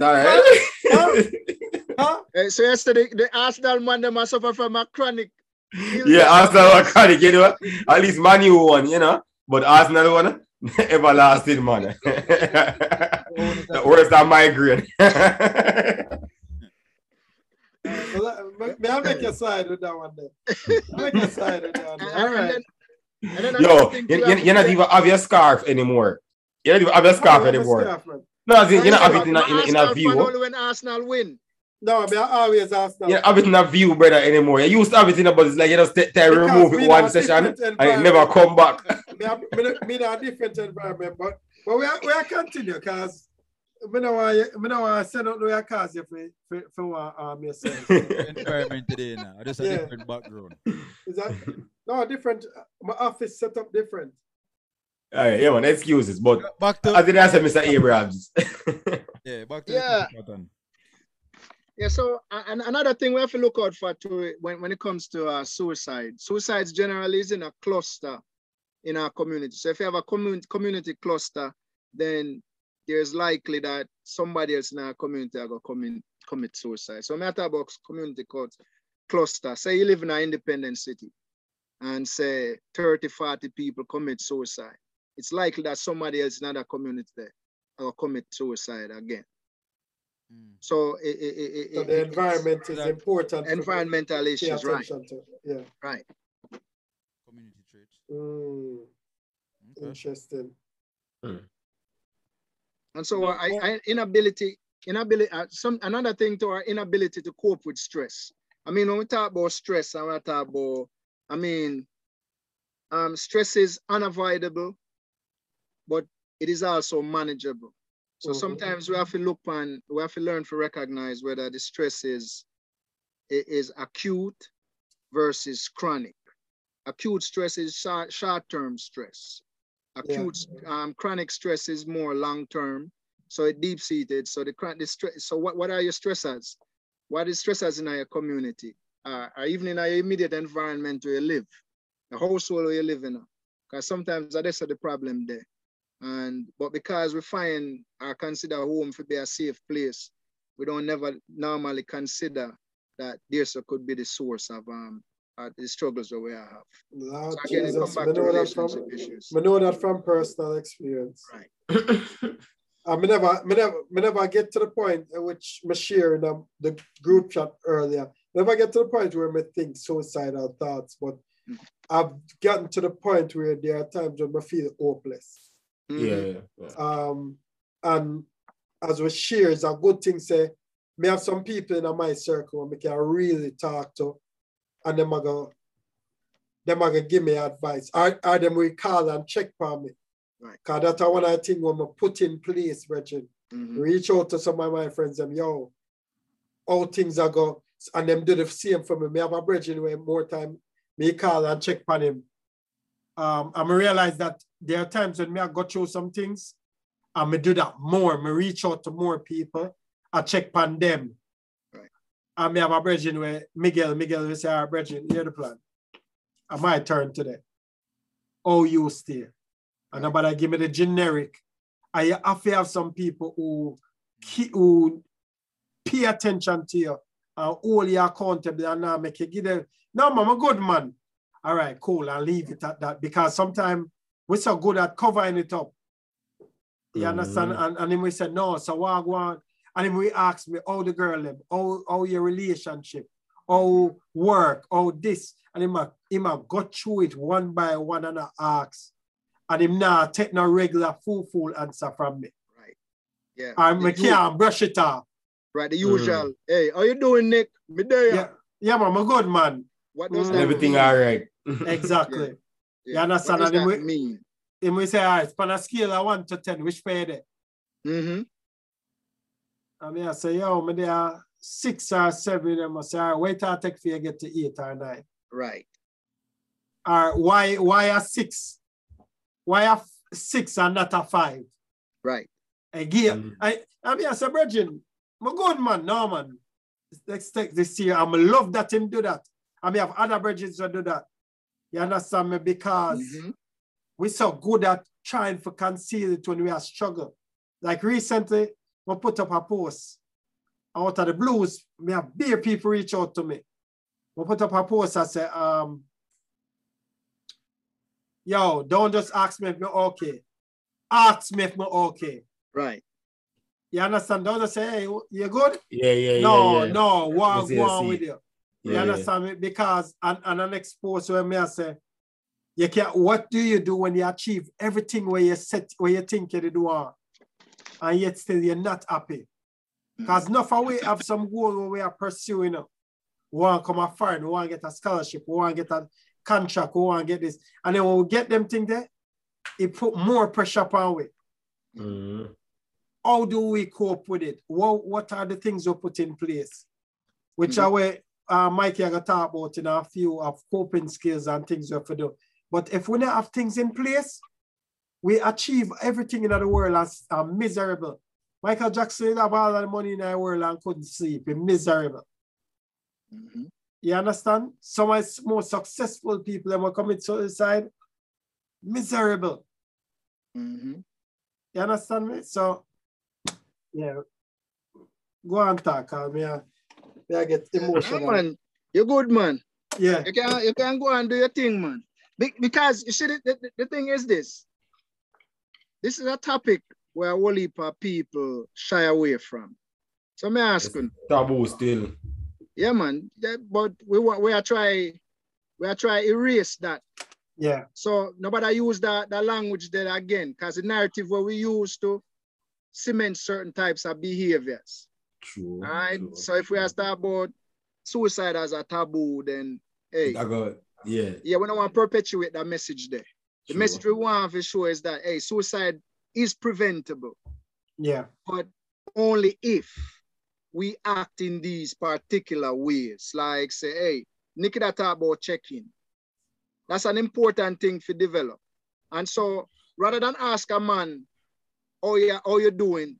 All right. Huh? eh, so yesterday, the Arsenal man them must suffer from a chronic. yeah, Arsenal are chronic, you know. At least Man U won, you know. But Arsenal won, everlasting man. Worse than migraine. Well, may- May I make your side with that one there? I'll make your side with that one there. And, All and then, and then Yo, you, too, you, you're not even have your scarf anymore. You're not even have your scarf I'm a anymore. scarf, man. No, as in, you're not I'm have it in a, in, a- in a fan view. Only when Arsenal win. No, I mean, I always ask now. You don't have it in a view, brother, anymore. You used to have it in a but it's like you just take, take, remove it one session different and it never come back. me, a- me, me in a different environment, but but we are, we are continue because me no want me no want to send out no cause you for for for one um yourself. environment today now. Just a Yeah. different background. Is that no different? My office set up different. All right, yeah, man, excuses. But Back to as did I say, Mr. Abrahams. yeah, back to Yeah. Yeah, so and another thing we have to look out for too when, when it comes to uh, suicide. Suicides generally is in a cluster in our community. So if you have a community community cluster, then there's likely that somebody else in our community are come in, commit suicide. So matter about community court cluster. Say you live in an independent city and say 30, 40 people commit suicide. It's likely that somebody else in another community there will commit suicide again. Mm. So it, it, it, it, So the it's- environment is that- important. environmental issues, right? attention to. Yeah. Right. Community traits. Mm, Okay. interesting. And so our, our- our inability, inability, uh, some another thing to our inability to cope with stress. I mean, when we talk about stress, and we talk about, I mean, um, stress is unavoidable, but it is also manageable. So Mhm. sometimes we have to look on, we have to learn to recognize whether the stress is, is acute versus chronic. Acute stress is short, short-term stress. Acute, um, chronic stress is more long-term, so it deep-seated. So the, the stress. So what, what are your stressors? What is stressors in your community, uh, or even in your immediate environment where you live, the household where you live in? Because sometimes that's the problem there. And but because we find or consider home to be a safe place, we don't never normally consider that this could be the source of um uh, the struggles that we have. Lord So again, Jesus, come me back to know that from relationship issues. me know that from personal experience. Right. I me never, me never, me never get to the point at which me share in the, the group chat earlier. Never get to the point where me think suicidal thoughts, but Mm. I've gotten to the point where there are times when I feel hopeless. Mhm. Yeah, yeah, yeah. Um, and as we share, it's a good thing. Say, me have some people in my circle where me can really talk to, and them I go, them I go give me advice. Or, or them we call and check for me. Right. Cause that's one of the things when I put in place, Bridget. Mhm. Reach out to some of my friends, them, yo, all things are go, and them do the same for me. Me have a bridging where more time me call and check on him. Um, and I realize that there are times when me I go through some things, and me do that more. Me reach out to more people, I check on them. Right. And me have a bridging where Miguel, Miguel will say, right, bridging, hear the plan. And my turn today. Oh, you stay. And nobody give me the generic. I have to have some people who, who pay attention to you and hold you accountable and now make you give them, no, I'm a good man. All right, cool. I'll leave it at that because sometimes we're so good at covering it up. You understand? Mhm. And, and then we said, no, so what I want. And then we asked me, how the girl live, how, how your relationship, how work, how this. And him a, him a go through it one by one and I ask. And him now take no regular full full answer from me. Right. Yeah. And The me u- can't brush it off. Right. The usual. Hey, how you doing, Nick? Me there. Yeah, yeah, man, I'm a good man. What does Mm. that Everything mean? all right. Exactly. Yeah. You understand? What does And that we- mean? Him we say, all right, on a scale of one to 10, which pay there? Mm-hmm. I mean, I say, yo, me there are six or seven, them I say, all right, wait till I take for you get to eight or nine. Right. Or why, why a six? Why a f- six and not a five? Right. Again, Mhm. I, I mean, I say, Bridget, I'm a good man, no man. Let's take this year. I'm love that him do that. I mean, I have other bridges that do that. You understand me? Because Mhm. we're so good at trying to conceal it when we are struggle. Like recently, we put up a post out of the blues. Me have beer people reach out to me. We put up a post I say, um, yo, don't just ask me if me okay. Ask me if me okay. Right. You understand? Don't just say, hey, you good? Yeah, yeah, yeah. no, yeah. no, what Yes, yes, go on see. with you? You Yeah, yeah. understand me? Because and, and an expose where me I say, you can what do you do when you achieve everything where you set where you think you do want, and yet still you're not happy? Because enough of we have some goal where we are pursuing. uh, We want to come a foreign, we want to get a scholarship, we want to get a contract, we want to get this. And then when we get them things there, it put more pressure upon we. Mhm. How do we cope with it? What, what are the things we put in place? Which Mhm. are where uh, Mikey I got to talk about in a few of coping skills and things we have to do. But if we don't have things in place, we achieve everything in the world as uh, miserable. Michael Jackson have all the money in the world and couldn't sleep. He miserable. Mhm. You understand? Some of the most successful people that will commit suicide, miserable. Mhm. You understand me? So, yeah. Go on, talk, I, me I get Yeah, emotional. man. You're good, man. Yeah. You can you can go and do your thing, man. Be- because you see, the, the, the thing is this. This is a topic where a whole heap of people shy away from. So me ask you, Taboo still. yeah, man. yeah, but we wa- we are try we are try erase that Yeah. So nobody use that, that language there again, because the narrative where we used to cement certain types of behaviors. True. All right. true. So if we are talking about suicide as a taboo, then hey, I got yeah. yeah, we don't want to perpetuate that message there. The true. message we want to show is that hey, suicide is preventable, Yeah. but only if we act in these particular ways. Like say, hey, Nikita talk about check-in. That's an important thing to develop. And so rather than ask a man, oh yeah, how you doing?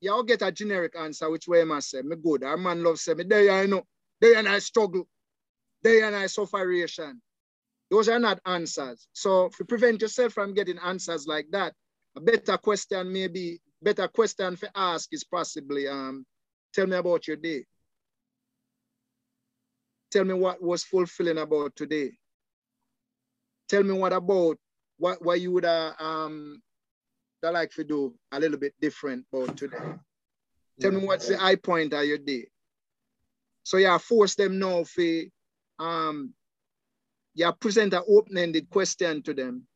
Y'all get a generic answer, which way must say, me good. Our man loves say, me there I know, there and I struggle, there and I sufferation. Those are not answers. So to prevent yourself from getting answers like that, a better question maybe, better question for ask is possibly, um, tell me about your day. Tell me what was fulfilling about today. Tell me what about what, what you would uh, um, that like to do a little bit different about today. Tell me what's the high point of your day. So yeah, force them now for um you present an open-ended question to them,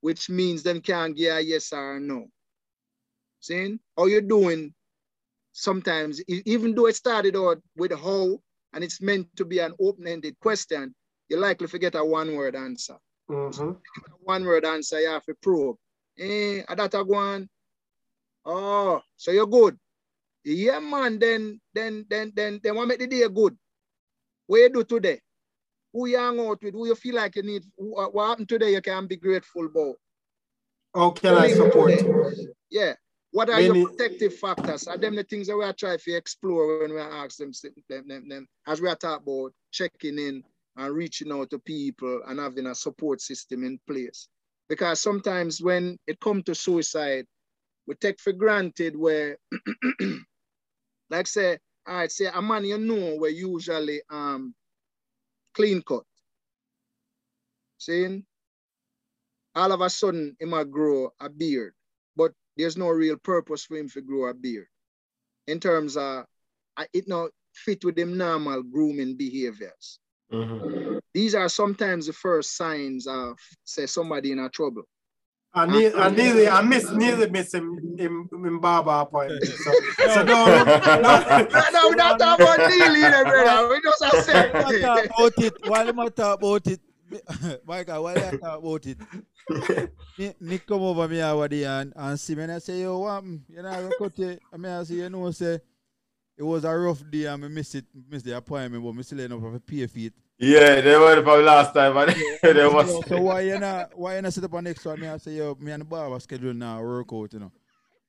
which means them can't give a yes or no. See? How you're doing? Sometimes, even though it started out with how and it's meant to be an open-ended question, you're likely to get a one-word answer. Mm-hmm. One word answer, you have to probe. Eh, a that a go on. Oh, so you're good. Yeah, man, then then then then then what make the day good? What you do today? Who you hang out with? Who you feel like you need? Who, uh, what happened today? You can be grateful about. How can I support? today. Yeah. What are Many- your protective factors? Are them the things that we are trying to explore when we ask them, them, them, them as we are talking about checking in and reaching out to people and having a support system in place. Because sometimes when it comes to suicide, we take for granted where, like say, all right, say a man you know we usually um clean cut. Seeing? All of a sudden he might grow a beard, but there's no real purpose for him to grow a beard. In terms of it not fit with them normal grooming behaviors. Mhm. These are sometimes the first signs of say somebody in a trouble. I need, I nearly, I miss, nearly miss him in, in barber appointment. So, so don't, No, don't, no, we don't talk about Neil either, brother. We just have While said. talk about it, while I talk about it, Michael, while I talk about it, Nick, Nick come over me over there and, and see me and I say, yo, what? You know, I cut it. I mean, I say, you know, say, it was a rough day and I missed it, missed the appointment, but I still end up have to pay for it. Yeah, they were from last time, but they So, was so why you not, why you not set up a next one? Me I say, yo, me and the barber schedule now work out, you know.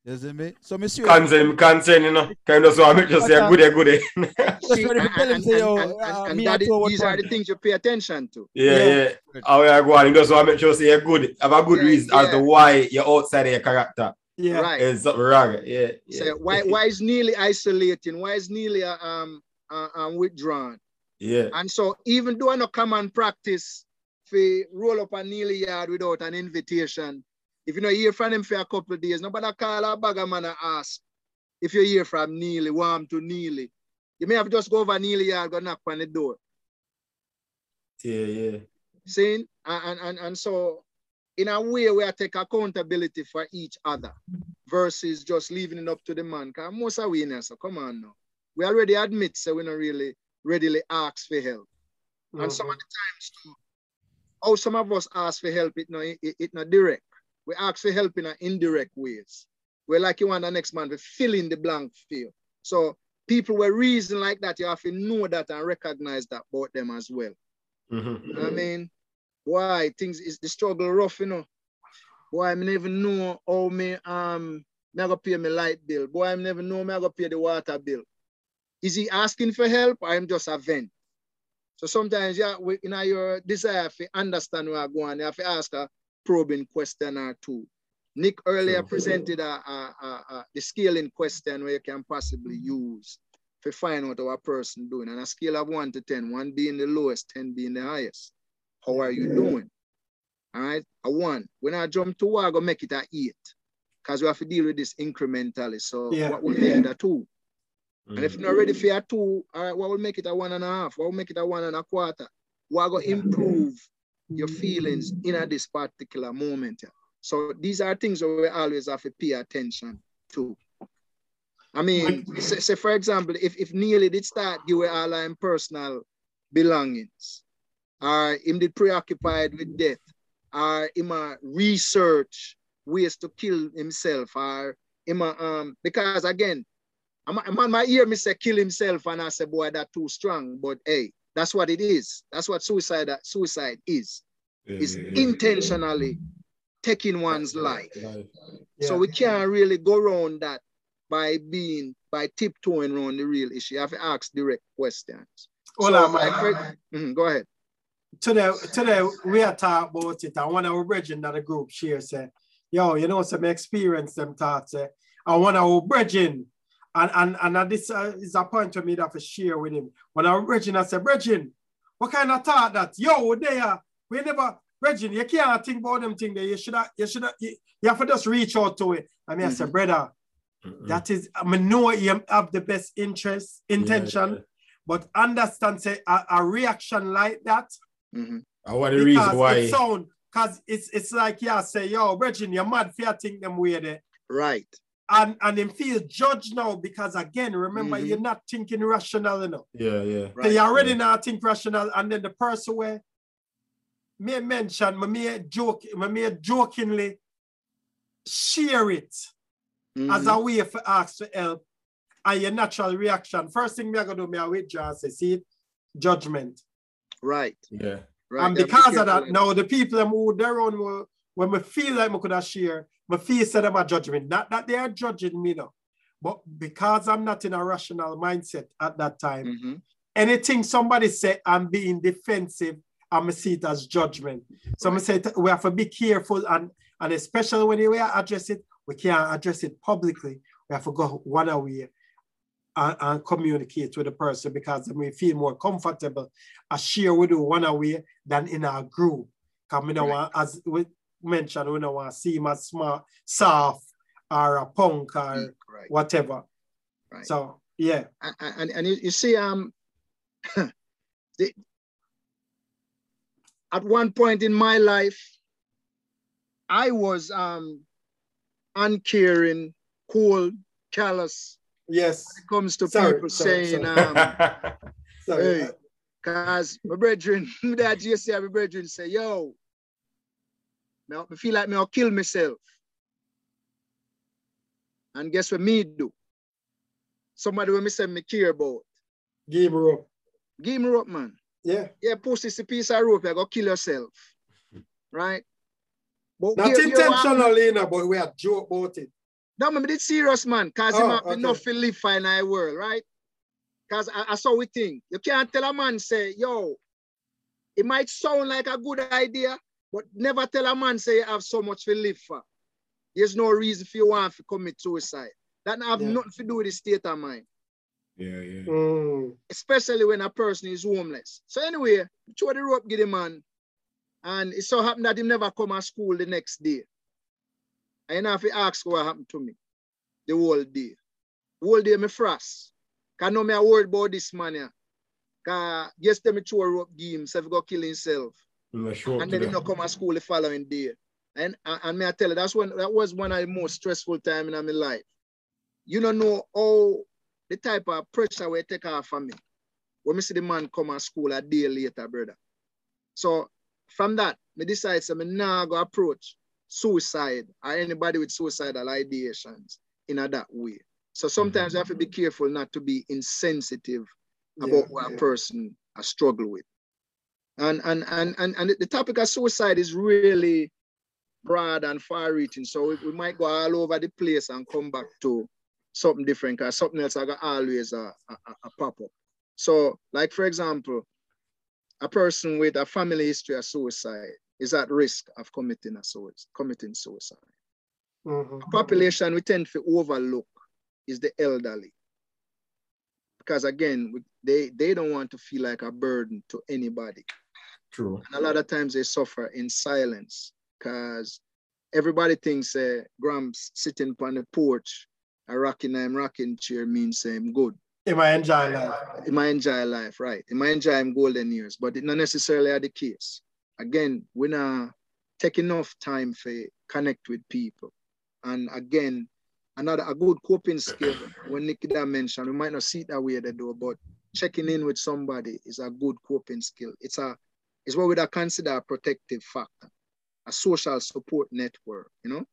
You see me? So me serious. concern, concern, you know. Kind of so I make just say good, good. See, ready and, to tell him, say, yo, and, uh, and, and me that I is, throw what these are the things you pay attention to. Yeah, Yeah. yeah. How I go on, just want to make sure say you're good. Have a good Yeah, reason as to why you're outside of your character. Yeah. Right. It's something wrong. Yeah. yeah. So why why is Neely isolating? Why is Neely uh, um uh, um withdrawn? Yeah. And so even though I no come and practice for roll up a Neely yard without an invitation, if you know hear from him for a couple of days, nobody call a bagger man and ask if you hear from Neely, warm to Neely. You may have just go over Neely yard, go knock on the door. Yeah, yeah. Saying and, and and so in a way we are take accountability for each other versus just leaving it up to the man. Because most of we know, so come on now. We already admit so we not really readily ask for help. And some of the times too, how some of us ask for help, it no it, it not direct. We ask for help in a indirect ways. We're like you want the next man to fill in the blank field. So people were reason like that, you have to know that and recognize that about them as well. Mhm. I mean, why things is the struggle rough, you know. Why I never know how me um me I go pay my light bill. Boy, I never know me pay the water bill. Is he asking for help or I'm just a vent? So sometimes yeah, we, you know, your desire to understand where I'm going, you have to ask a probing question or two. Nick earlier presented a, a, a, a, the scaling question where you can possibly use to find out how a person doing. And a scale of one to 10, one being the lowest, 10 being the highest. How are you doing? All right, a one. When I jump to one, I go make it a eight. Because we have to deal with this incrementally. So Yeah. what will make it a two? And if Mhm. you're not ready for a two, all right, what will make it a one and a half? What will make it a one and a quarter? What go improve your feelings in at this particular moment. So these are things that we always have to pay attention to. I mean, say, say for example, if, if Neely did start give away all our personal belongings, or him did preoccupied with death, or him a research ways to kill himself, or him a, um, because again, I'm, I'm on my ear, me say kill himself, and I say, boy, that too strong. But hey, that's what it is. That's what suicide suicide is. Yeah, It's yeah, yeah. intentionally taking one's life. Life. So we can't really go around that by being by tiptoeing around the real issue. You have to ask direct questions. Hold So, on, like, Mike. for- Mhm, go ahead. Today, today we are talking about it, and one of our brethren that the group share say, yo, you know, some experience them thoughts, eh? and one of our brethren, and, and, and uh, this uh, is a point for me that I share with him. When our brethren, I said, brethren, what kind of thought that, yo, they are, we never, brethren, you can't think about them thing there, you should have, you should have, you, you have to just reach out to it. I mean, I said, brother, Mm-mm. that is, I mean, know you have the best interest, intention, Yeah, but understand, say, a, a reaction like that, Mhm. I want the reason why. it sound because it's it's like yeah say yo Virgin you're mad for you think them way there Right. and and him feel judged now because again remember Mhm. you're not thinking rational enough Yeah, yeah. so Right. you already Yeah. not think rational and then the person where me mention me me joke me me jokingly share it as Mhm. a way for ask for help and your natural reaction first thing me I gonna do me I withdraw and say see it judgment right. Yeah. Right. and You be because of that, now the people them who their own were, when we feel like we could have share, we feel say them are judging me. Not that they are judging me now, but because I'm not in a rational mindset at that time, Mhm. anything somebody say, I'm being defensive, I'm see it as judgment. So I'm Right. say we have to be careful and and especially when we address it, we can't address it publicly. We have to go one away and, and communicate with the person because then we feel more comfortable a share with you one away than in a group. Because we don't Right. want, as we mentioned, we don't want to see him as smart, soft or a punk or Right. whatever. Right. So yeah. and, and, and you, you see, um, the, at one point in my life, I was um, uncaring, cold, callous Yes. when it comes to Sorry, people sorry, saying, sorry. um, Sorry. Hey. cause my brethren, that JC, my brethren say, yo, me, I feel like me I'll kill myself. And guess what me do? Somebody when me say me care about. Give her up. Give me rope, man. Yeah. Yeah, post this a piece of rope, you go kill yourself. Right? But Not here- here what happen- intentionally, you know, but we are joke about it. No, man, but it's serious, man. Cause Oh, him have okay. enough to live for in our world, right? Cause I, I saw we think. You can't tell a man say, yo, it might sound like a good idea, but never tell a man say you have so much to live for. There's no reason for you want to commit suicide. That have Yeah. nothing to do with the state of mind, Yeah, yeah. Mm. especially when a person is homeless. So anyway, throw the rope, get the man. And it so happened that he never come to school the next day. I ain't have to ask what happened to me the whole day. The whole day me frost. Cause now me a worried about this man here. Cause yesterday me throw give him, so he go kill himself. Sure. and then he not come to school the following day. And and, and me I tell you, that's when that was one of the most stressful time in my life. You don't know how the type of pressure we take off from me. When me see the man come to school a day later, brother. So from that, me decide so me now go approach suicide or anybody with suicidal ideations in a that way. So sometimes mhm. you have to be careful not to be insensitive Yeah, about what a person has struggle with. And and and and, and the topic of suicide is really broad and far reaching. So we, we might go all over the place and come back to something different because something else I got always a, a, a- a pop up. So, like for example, a person with a family history of suicide is at risk of committing a suicide, committing suicide. Mhm. Population we tend to overlook is the elderly. Because again, we- they, they don't want to feel like a burden to anybody. True. And a lot of times they suffer in silence because everybody thinks uh, Gramps sitting on the porch, a rocking I'm rocking chair means him good. He might enjoy life. He might enjoy life, right? He might enjoy him golden years, but it not necessarily the case. Again, we're not taking enough time for connect with people. And again, another a good coping skill when Nikita mentioned, we might not see it that way at the door, but checking in with somebody is a good coping skill. It's a it's what we would consider a protective factor, a social support network, you know?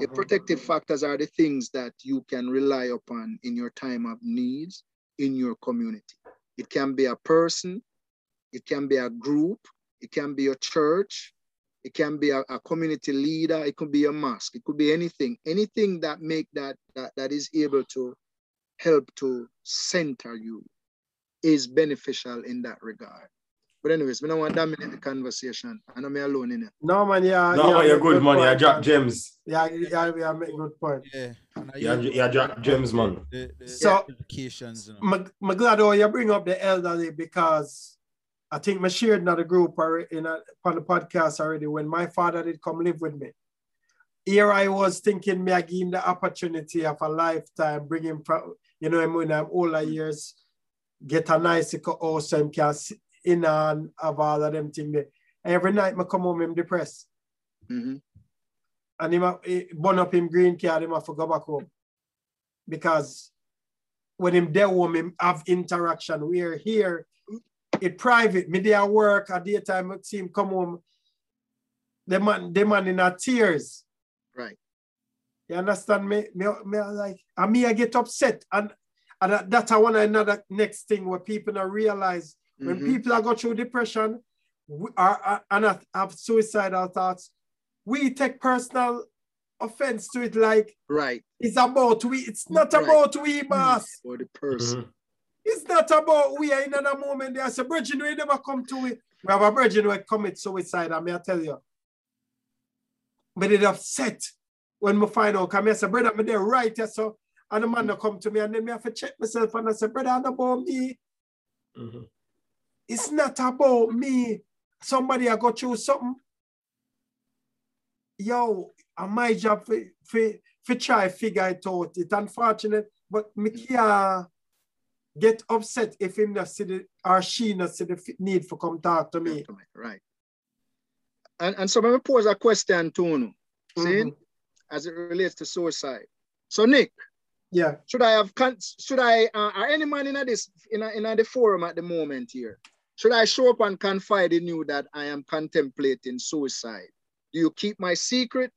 The Mhm. protective factors are the things that you can rely upon in your time of needs in your community. It can be a person, it can be a group, it can be a church, it can be a, a community leader, it could be a mosque, it could be anything, anything that make that, that that is able to help to center you is beneficial in that regard. But anyways, we don't want to dominate the conversation. I know me alone in it. No man, yeah. No, yeah, man, you're make good, man. You point, drop man. gems. Yeah, yeah, yeah, make good point. Yeah. And I You use you drop gems, man. The, the So- educations, you know. I'm, I'm glad oh, you bring up the elderly because I think I shared in the group or in a, on the podcast already when my father did come live with me. Here I was thinking me I give him the opportunity of a lifetime, bring him from, you know, when I'm older years, get a nice house him can sit in and have all of them things. Every night I come home, I'm depressed. Mhm. and him he burn up him green card, him have to go back home. Because when him there home, him have interaction. We're here, it private, me there work, at daytime, I see him come home. The man, the man in a tears. Right. You understand me? Me, me I like, and me, I get upset. And, and that- that's one another next thing where people not realize when Mhm. people are go through depression we are, are and have- have suicidal thoughts, we take personal offense to it like Right. it's about we. It's not Right. about we, boss. For the person. It's not about we. Are in another moment, there's a virgin we never come to it. We have a virgin who commit suicide, I may I tell you. But it upset when we find out. Come, I say, brother, me there right here, so and the man not come to me, and then me have to check myself, and I say, brother, not about me. Mhm. It's not about me. Somebody I go through something. Yo, and my job for, for, for try figure it out. It's unfortunate, but me can't get upset if him not see the, or she not see the need for come talk to me. Right. And, and so let me pose a question to you, see, Mhm. as it relates to suicide. So Nick, Yeah. should I have con- should I uh, are any man in a this in a, in a the forum at the moment here? Should I show up and confide in you that I am contemplating suicide? Do you keep my secret,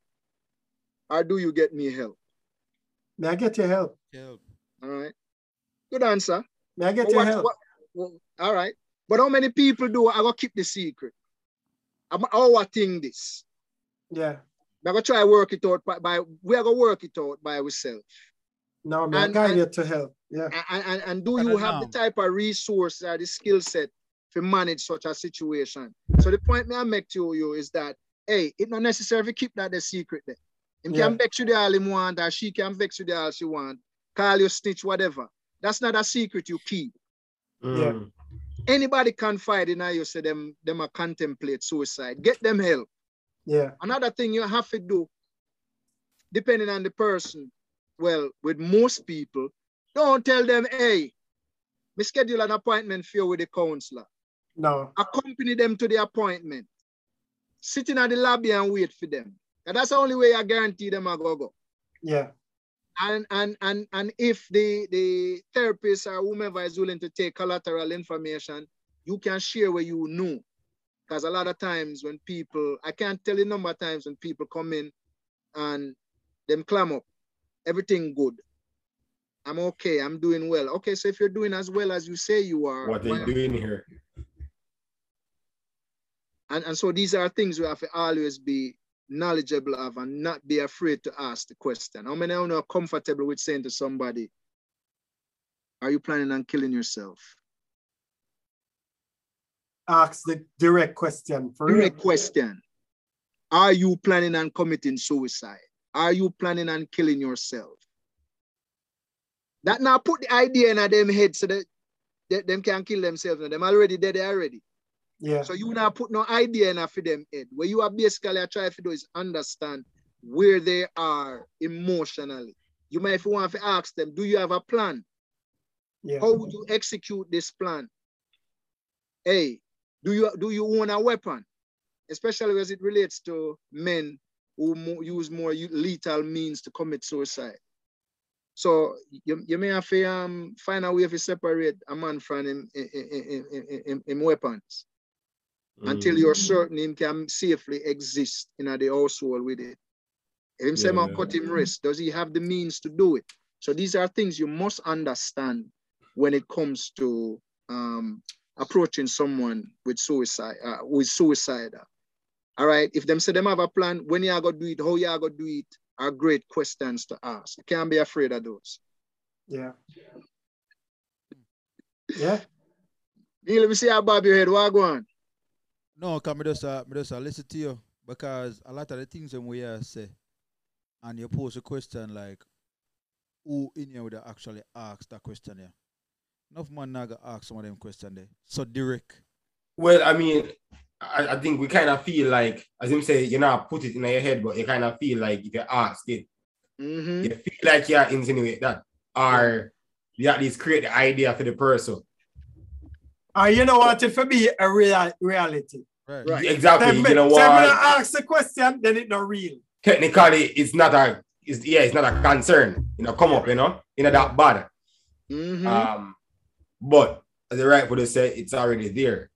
or do you get me help? May I get your help? Help. All right, good answer. May I get But your what- help? what- well, all right, but how many people do I go keep the secret? I'm our thing this. Yeah. I'm gonna try work it out by, by we're gonna work it out by ourselves. No, may I And- guide and- you to help. Yeah. And, and, and do you have know. the type of resource or the skill set to manage such a situation? So the point me I make to you is that hey, it's not necessary to keep that the secret there. Him Yeah. can vex you the all him want, or she can vex you the all she want, call you snitch, whatever. That's not a secret you keep. Yeah. Mm. Anybody confide in you, say them, them a contemplate suicide. Get them help. Yeah. Another thing you have to do, depending on the person, well, with most people, don't tell them, hey, me schedule an appointment for you with the counselor. No. Accompany them to the appointment. Sitting in at the lobby and wait for them. And that's the only way I guarantee them I go go. Yeah. And and and and if the the therapist or whomever is willing to take collateral information, you can share where you know. Because a lot of times when people, I can't tell you number of times when people come in and them clam up, everything good. I'm okay, I'm doing well. Okay, so if you're doing as well as you say you are, What they why- doing here? and, and so these are things we have to always be knowledgeable of and not be afraid to ask the question. How many of you are comfortable with saying to somebody, are you planning on killing yourself? Ask the direct question for real. Direct question. Are you planning on committing suicide? Are you planning on killing yourself? That now put the idea in them head so that they, them can kill themselves. Now. Them already dead already. Yeah. So you now put no idea enough for them head. What you are basically trying to do is understand where they are emotionally. You might want to ask them, do you have a plan? Yeah. How would you execute this plan? Hey, do you do you own a weapon? especially as it relates to men who use more lethal means to commit suicide. So you, you may have to um, find a way to separate a man from him, him, him, him, him- him weapons until Mm. you're certain him can safely exist in a the household with it. If him say Yeah, man yeah. cut him wrist, does he have the means to do it? So these are things you must understand when it comes to um, approaching someone with suicide, uh, with suicidal. All right. If them say them have a plan, when you are gonna do it, how you are gonna do it, are great questions to ask. You can't be afraid of those. Yeah. Yeah. Me, let me see how bob your head. What go on? No, come me just uh, me just uh, listen to you because a lot of the things that we uh, say, and you pose a question like, who in here would actually ask that question here? Enough man now gonna ask some of them question there. So direct. Well, I mean, I, I think we kind of feel like, as him say, you know, put it in your head, but you kind of feel like if you ask it, Mhm. you feel like you are insinuate that, or you at least create the idea for the person. Uh, you know what? If it be a real reality. Right. Right. Exactly. Then me- you know so when what? I ask the question, then it's not real. Technically, it's not a, it's, yeah, it's not a concern. You know, come up, you know, you know that bad. Mhm. Um, but as the right to say, it's already there.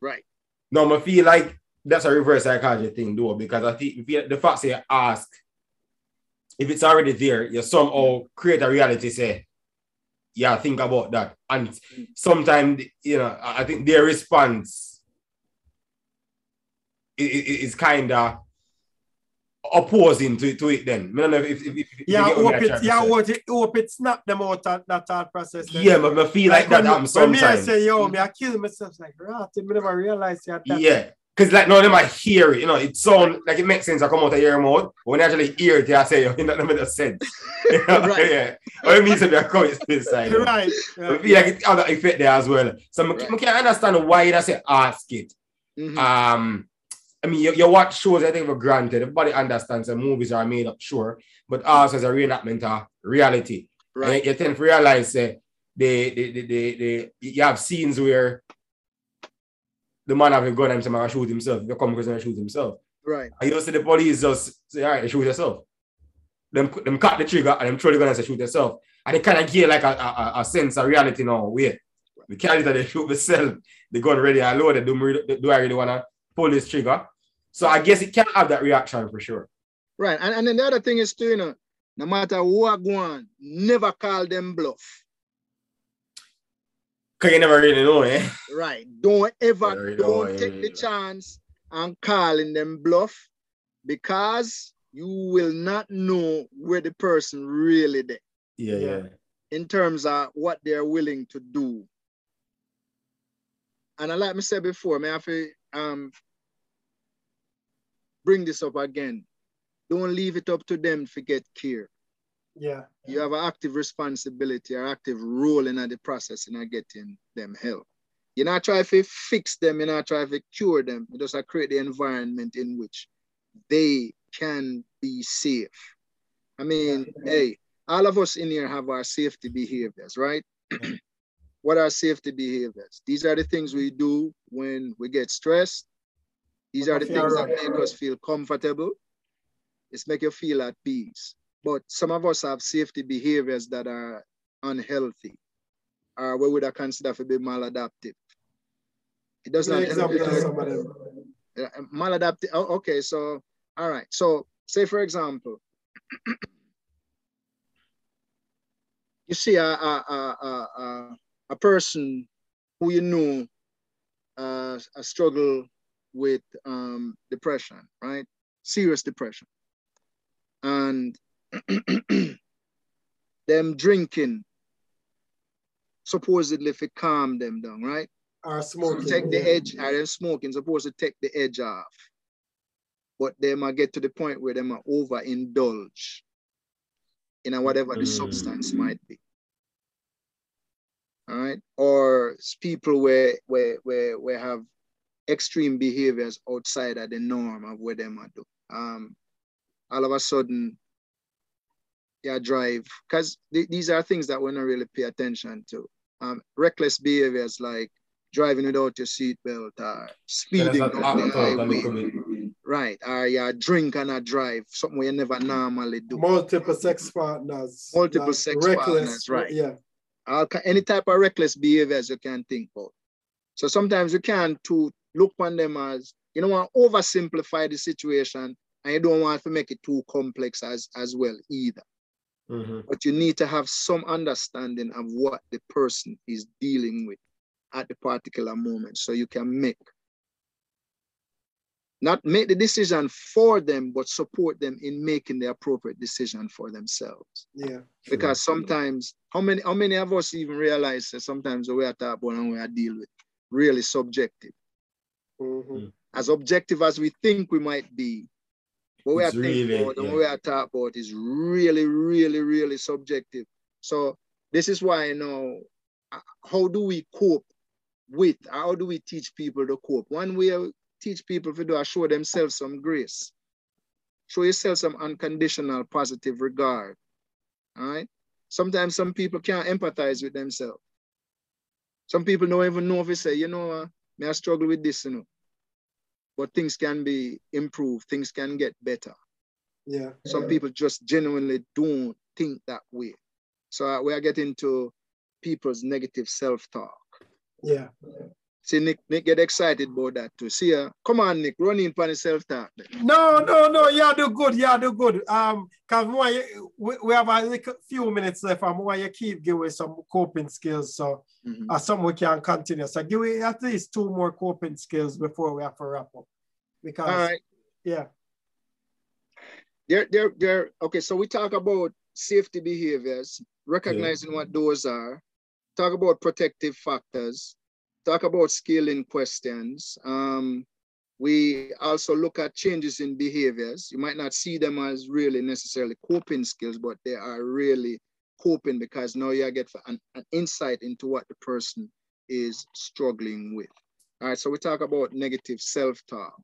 right. No, I feel like that's a reverse psychology thing, though, because I think if you, the fact say you ask, if it's already there, you somehow create a reality. Say, yeah, think about that, and sometimes you know, I I think their response is kind of opposing to, to it. Then, I if, if, if, Yeah, what hope it, yeah, hope it, hope it snap them out of that thought process. then. yeah, but I feel like, that when, happens when me I say, yo, me I kill myself, like, right, I never realize that. that Yeah. Because like none of them I hear it, you know, it sound like it makes sense. I come out of your mouth, but when I actually hear it, I say, you know, that makes sense. You know? Right. Yeah. Or it means to be a coincidence. I know. Right. I right. feel like it have that effect there as well. So I Right. can understand why you say ask it. Mhm. Um, I mean, you, you watch shows, I think for granted. Everybody understands that movies are made up, sure, but also as a reenactment of reality. right. And you tend to realize uh, they, they, they, they, they, you have scenes where the man have a gun and somebody shoot himself. The you come because shoot himself. Right. And you see the police just say, all right, shoot yourself. Them, them cut the trigger and them throw the gun and say, shoot yourself. And they kind of get like a, a, a- sense of reality now. Wait, we can't let they shoot myself. The gun ready and loaded. Do, do I really want to pull this trigger? So I guess it can have that reaction for sure. Right. And, and then the other thing is too, you know, no matter what go on, never call them bluff. Because you never really know, eh? Right. Don't ever Very don't low, take yeah. the chance and calling them bluff because you will not know where the person really Yeah, Yeah. yeah. in terms of what they're willing to do. And I like me said before, may I have to um bring this up again. Don't leave it up to them to get care. Yeah. you have an active responsibility or active role in the process in getting them help. You're not trying to fix them, you're not trying to cure them. You just create the environment in which they can be safe. I mean, hey, all of us in here have our safety behaviors, right? what are safety behaviors? These are the things we do when we get stressed. These are the things that make us feel comfortable. It's make you feel at peace. But some of us have safety behaviors that are unhealthy, or we would have considered to be maladaptive. It doesn't. example help some of them. maladaptive. Oh, okay, so all right. So say for example, you see a a, a, a, a, a person who you know uh, a struggle with um, depression, right? Serious depression, and them drinking supposedly to calm them down, right? Or smoking. take the edge, or them smoking supposed to take the edge off. But they might get to the point where they might overindulge in a whatever the Mm. substance might be. All right. Or people where where where where have extreme behaviors outside of the norm of what they might do. Um all of a sudden yeah, drive because these are things that we don't really pay attention to. Um, reckless behaviors like driving without your seatbelt or speeding That's down not the act highway. Right. Or you drink and a drive, something you never normally do. Multiple sex partners. Multiple like sex partners, right. Yeah. all any type of reckless behaviors you can think about. So sometimes you can to look on them as you don't want to oversimplify the situation and you don't want to make it too complex as as well either. Mhm. But you need to have some understanding of what the person is dealing with at the particular moment so you can make not make the decision for them, but support them in making the appropriate decision for themselves Yeah. because sometimes how many how many of us even realize that sometimes the way I talk about and we I deal with really subjective. Mhm. As objective as we think we might be, what we are It's thinking really, about and what we are talk about is really, really, really subjective. So this is why you know uh, how do we cope with how do we teach people to cope? One way I teach people to do is show themselves some grace. Show yourself some unconditional positive regard. All right. Sometimes some people can't empathize with themselves. Some people don't even know if they say, you know, uh, may I struggle with this, you know. But things can be improved, things can get better. Yeah. Some people just genuinely don't think that way. So uh, we are getting to people's negative self-talk. Yeah. See, Nick, Nick get excited about that too. See, uh, come on, Nick, run in for the self-talk. No, no, no. Yeah, do good. Yeah, do good. Um, cause more we, we have a few minutes left, and more you keep giving some coping skills, so Mhm. uh, some we can continue. So give me at least two more coping skills before we have to wrap up. Because All right. yeah, There, there, there. Okay, so we talk about safety behaviors, recognizing what those are, talk about protective factors, talk about scaling questions. Um, we also look at changes in behaviors. You might not see them as really necessarily coping skills, but they are really coping because now you get an, an insight into what the person is struggling with. All right, so we talk about negative self-talk.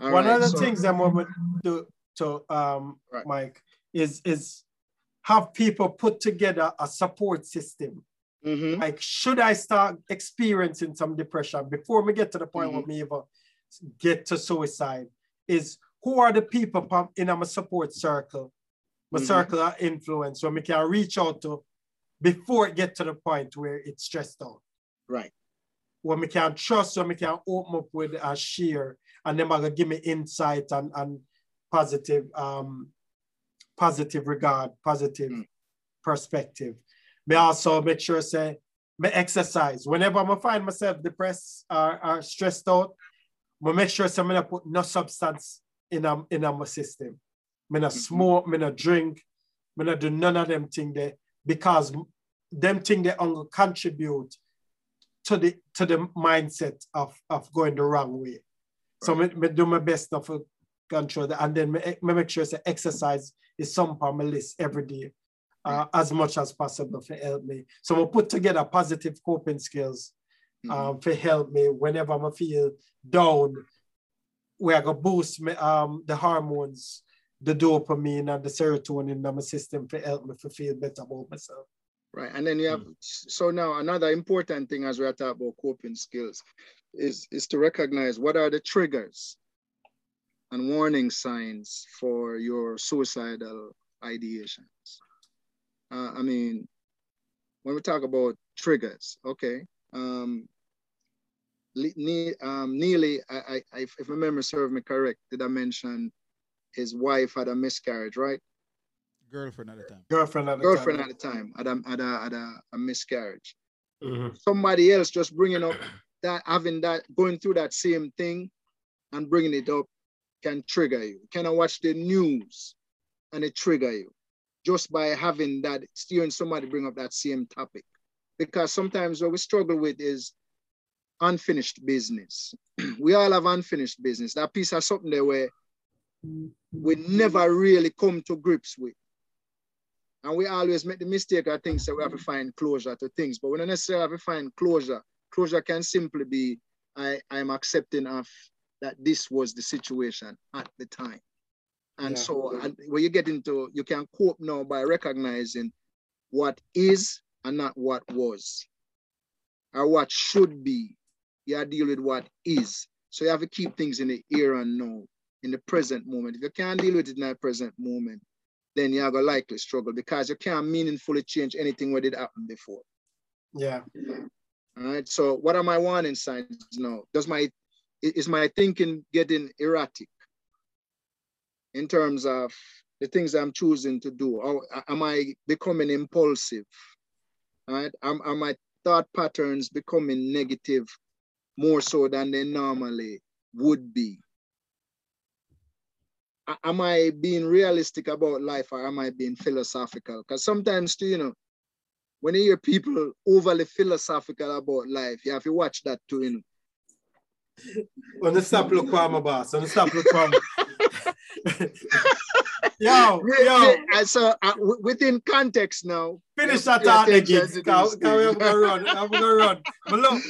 All one right, of the so- things that we would do to um Right. Mike is is have people put together a support system. Mhm. Like, should I start experiencing some depression before we get to the point where me even get to suicide? Is who are the people in my support circle, my Mhm. circle of influence, where we can reach out to before it get to the point where it's stressed out? Right. When we can trust, when we can open up with a share, and them are gonna give me insight and, and positive, um, positive regard, positive Mm. perspective. Me also make sure say me exercise. Whenever I find myself depressed or, or stressed out, I make sure say me not put no substance in a, in a my system. Me not Mhm. smoke, me not drink, me not do none of them thing there because them thing they only contribute to the to the mindset of, of going the wrong way. So me, me do my best to control that. And then me, me make sure say exercise is some on my list every day uh, as much as possible to help me. So we'll put together positive coping skills um, to help me whenever I feel down. We are gonna boost me, um, the hormones, the dopamine and the serotonin in my system to help me to feel better about myself. Right. And then you have, so now another important thing as we're talking about coping skills is, is to recognize what are the triggers and warning signs for your suicidal ideations. Uh, I mean, when we talk about triggers, okay, um, Ne- um, Neely, I, I, I- if my memory serves me correct, did I mention his wife had a miscarriage, right? Girlfriend at the time. Girlfriend at the time. Girlfriend time. at the time had a, had a, had a, a miscarriage. Mhm. somebody else just bringing up that having that going through that same thing and bringing it up can trigger you. Can I watch the news and it trigger you just by having that hearing somebody bring up that same topic? Because sometimes what we struggle with is unfinished business. we all have unfinished business. That piece of something there where we never really come to grips with. And we always make the mistake of things that we have to find closure to things, but we don't necessarily have to find closure. Closure can simply be I, I'm accepting of that this was the situation at the time. And Yeah. so and when you get into you can cope now by recognizing what is and not what was, or what should be You have to deal with what is. So you have to keep things in the here and now, in the present moment. If you can't deal with it in the present moment, then you're gonna likely struggle because you can't meaningfully change anything what did happen before. Yeah. All right. So what are my warning signs now? Does my is my thinking getting erratic in terms of the things I'm choosing to do? A- am I becoming impulsive? Right? Am, are my thought patterns becoming negative more so than they normally would be? Am I being realistic about life or am I being philosophical? Because sometimes too, you know, when you hear people overly philosophical about life, you have to watch that too, you know. On the stop look my boss. On the stop look for Yo, yo, so uh, within context now, finish that to out there, attention kids. to Can, these can we things. have a run? Run. But look,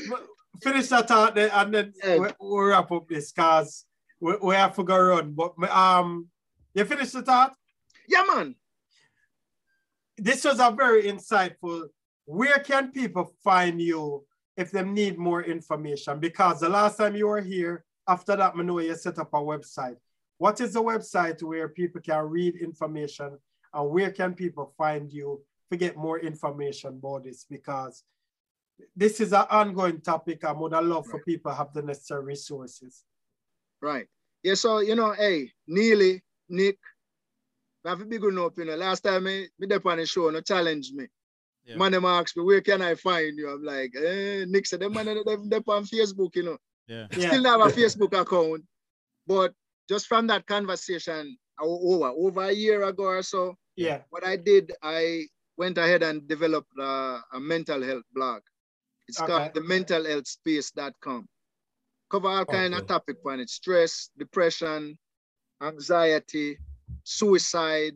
finish that out there and then Yeah. we, we'll wrap up this cause we, we have to go run. But um, you finished the thought? Yeah, man. This was a very insightful. Where can people find you if they need more information? Because the last time you were here, after that, I know you set up a website. What is the website where people can read information and where can people find you to get more information about this? Because this is an ongoing topic. I would love for people to have the necessary resources. Right. Yeah, so you know, hey, Neely, Nick, I have a big enough, you know. Last time me, me dep on the show, no challenge me. Yeah. Man, them ask me, where can I find you? I'm like, eh, Nick said, them man, them dep on Facebook, you know. Yeah. Yeah. Still have a Facebook account, but just from that conversation over over a year ago or so, Yeah. what I did, I went ahead and developed uh, a mental health blog. It's Okay. called the mentalhealthspace.com. Cover all kind of Okay. topic on it: stress, depression, anxiety, suicide,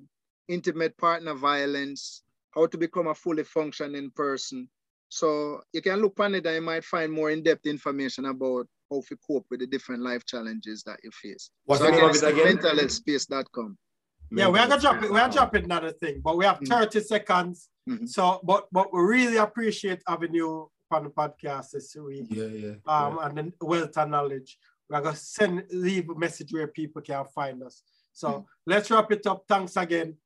intimate partner violence, how to become a fully functioning person. So you can look on it and you might find more in-depth information about how to cope with the different life challenges that you face. What's so the name of it's it again? mentalhealthspace.com. Yeah, we are gonna drop it. We are dropping another thing, but we have Mhm. 30 seconds. Mhm. So, but but we really appreciate having you on the podcast this week. Yeah, yeah. Um, and then wealth and knowledge. We're gonna send leave a message where people can find us. So Mhm. let's wrap it up. Thanks again.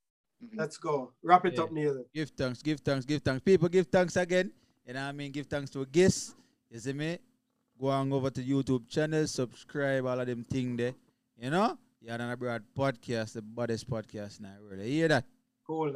Mhm. Let's go. Wrap it Yeah. up, Neil. Give thanks, give thanks, give thanks. People, give thanks again. You know what I mean? Give thanks to a guest. You see me? Go on over to YouTube channel, subscribe, all of them thing there. You know? Yaad and Abroad podcast, the baddest podcast now. Really. Hear that? Cool.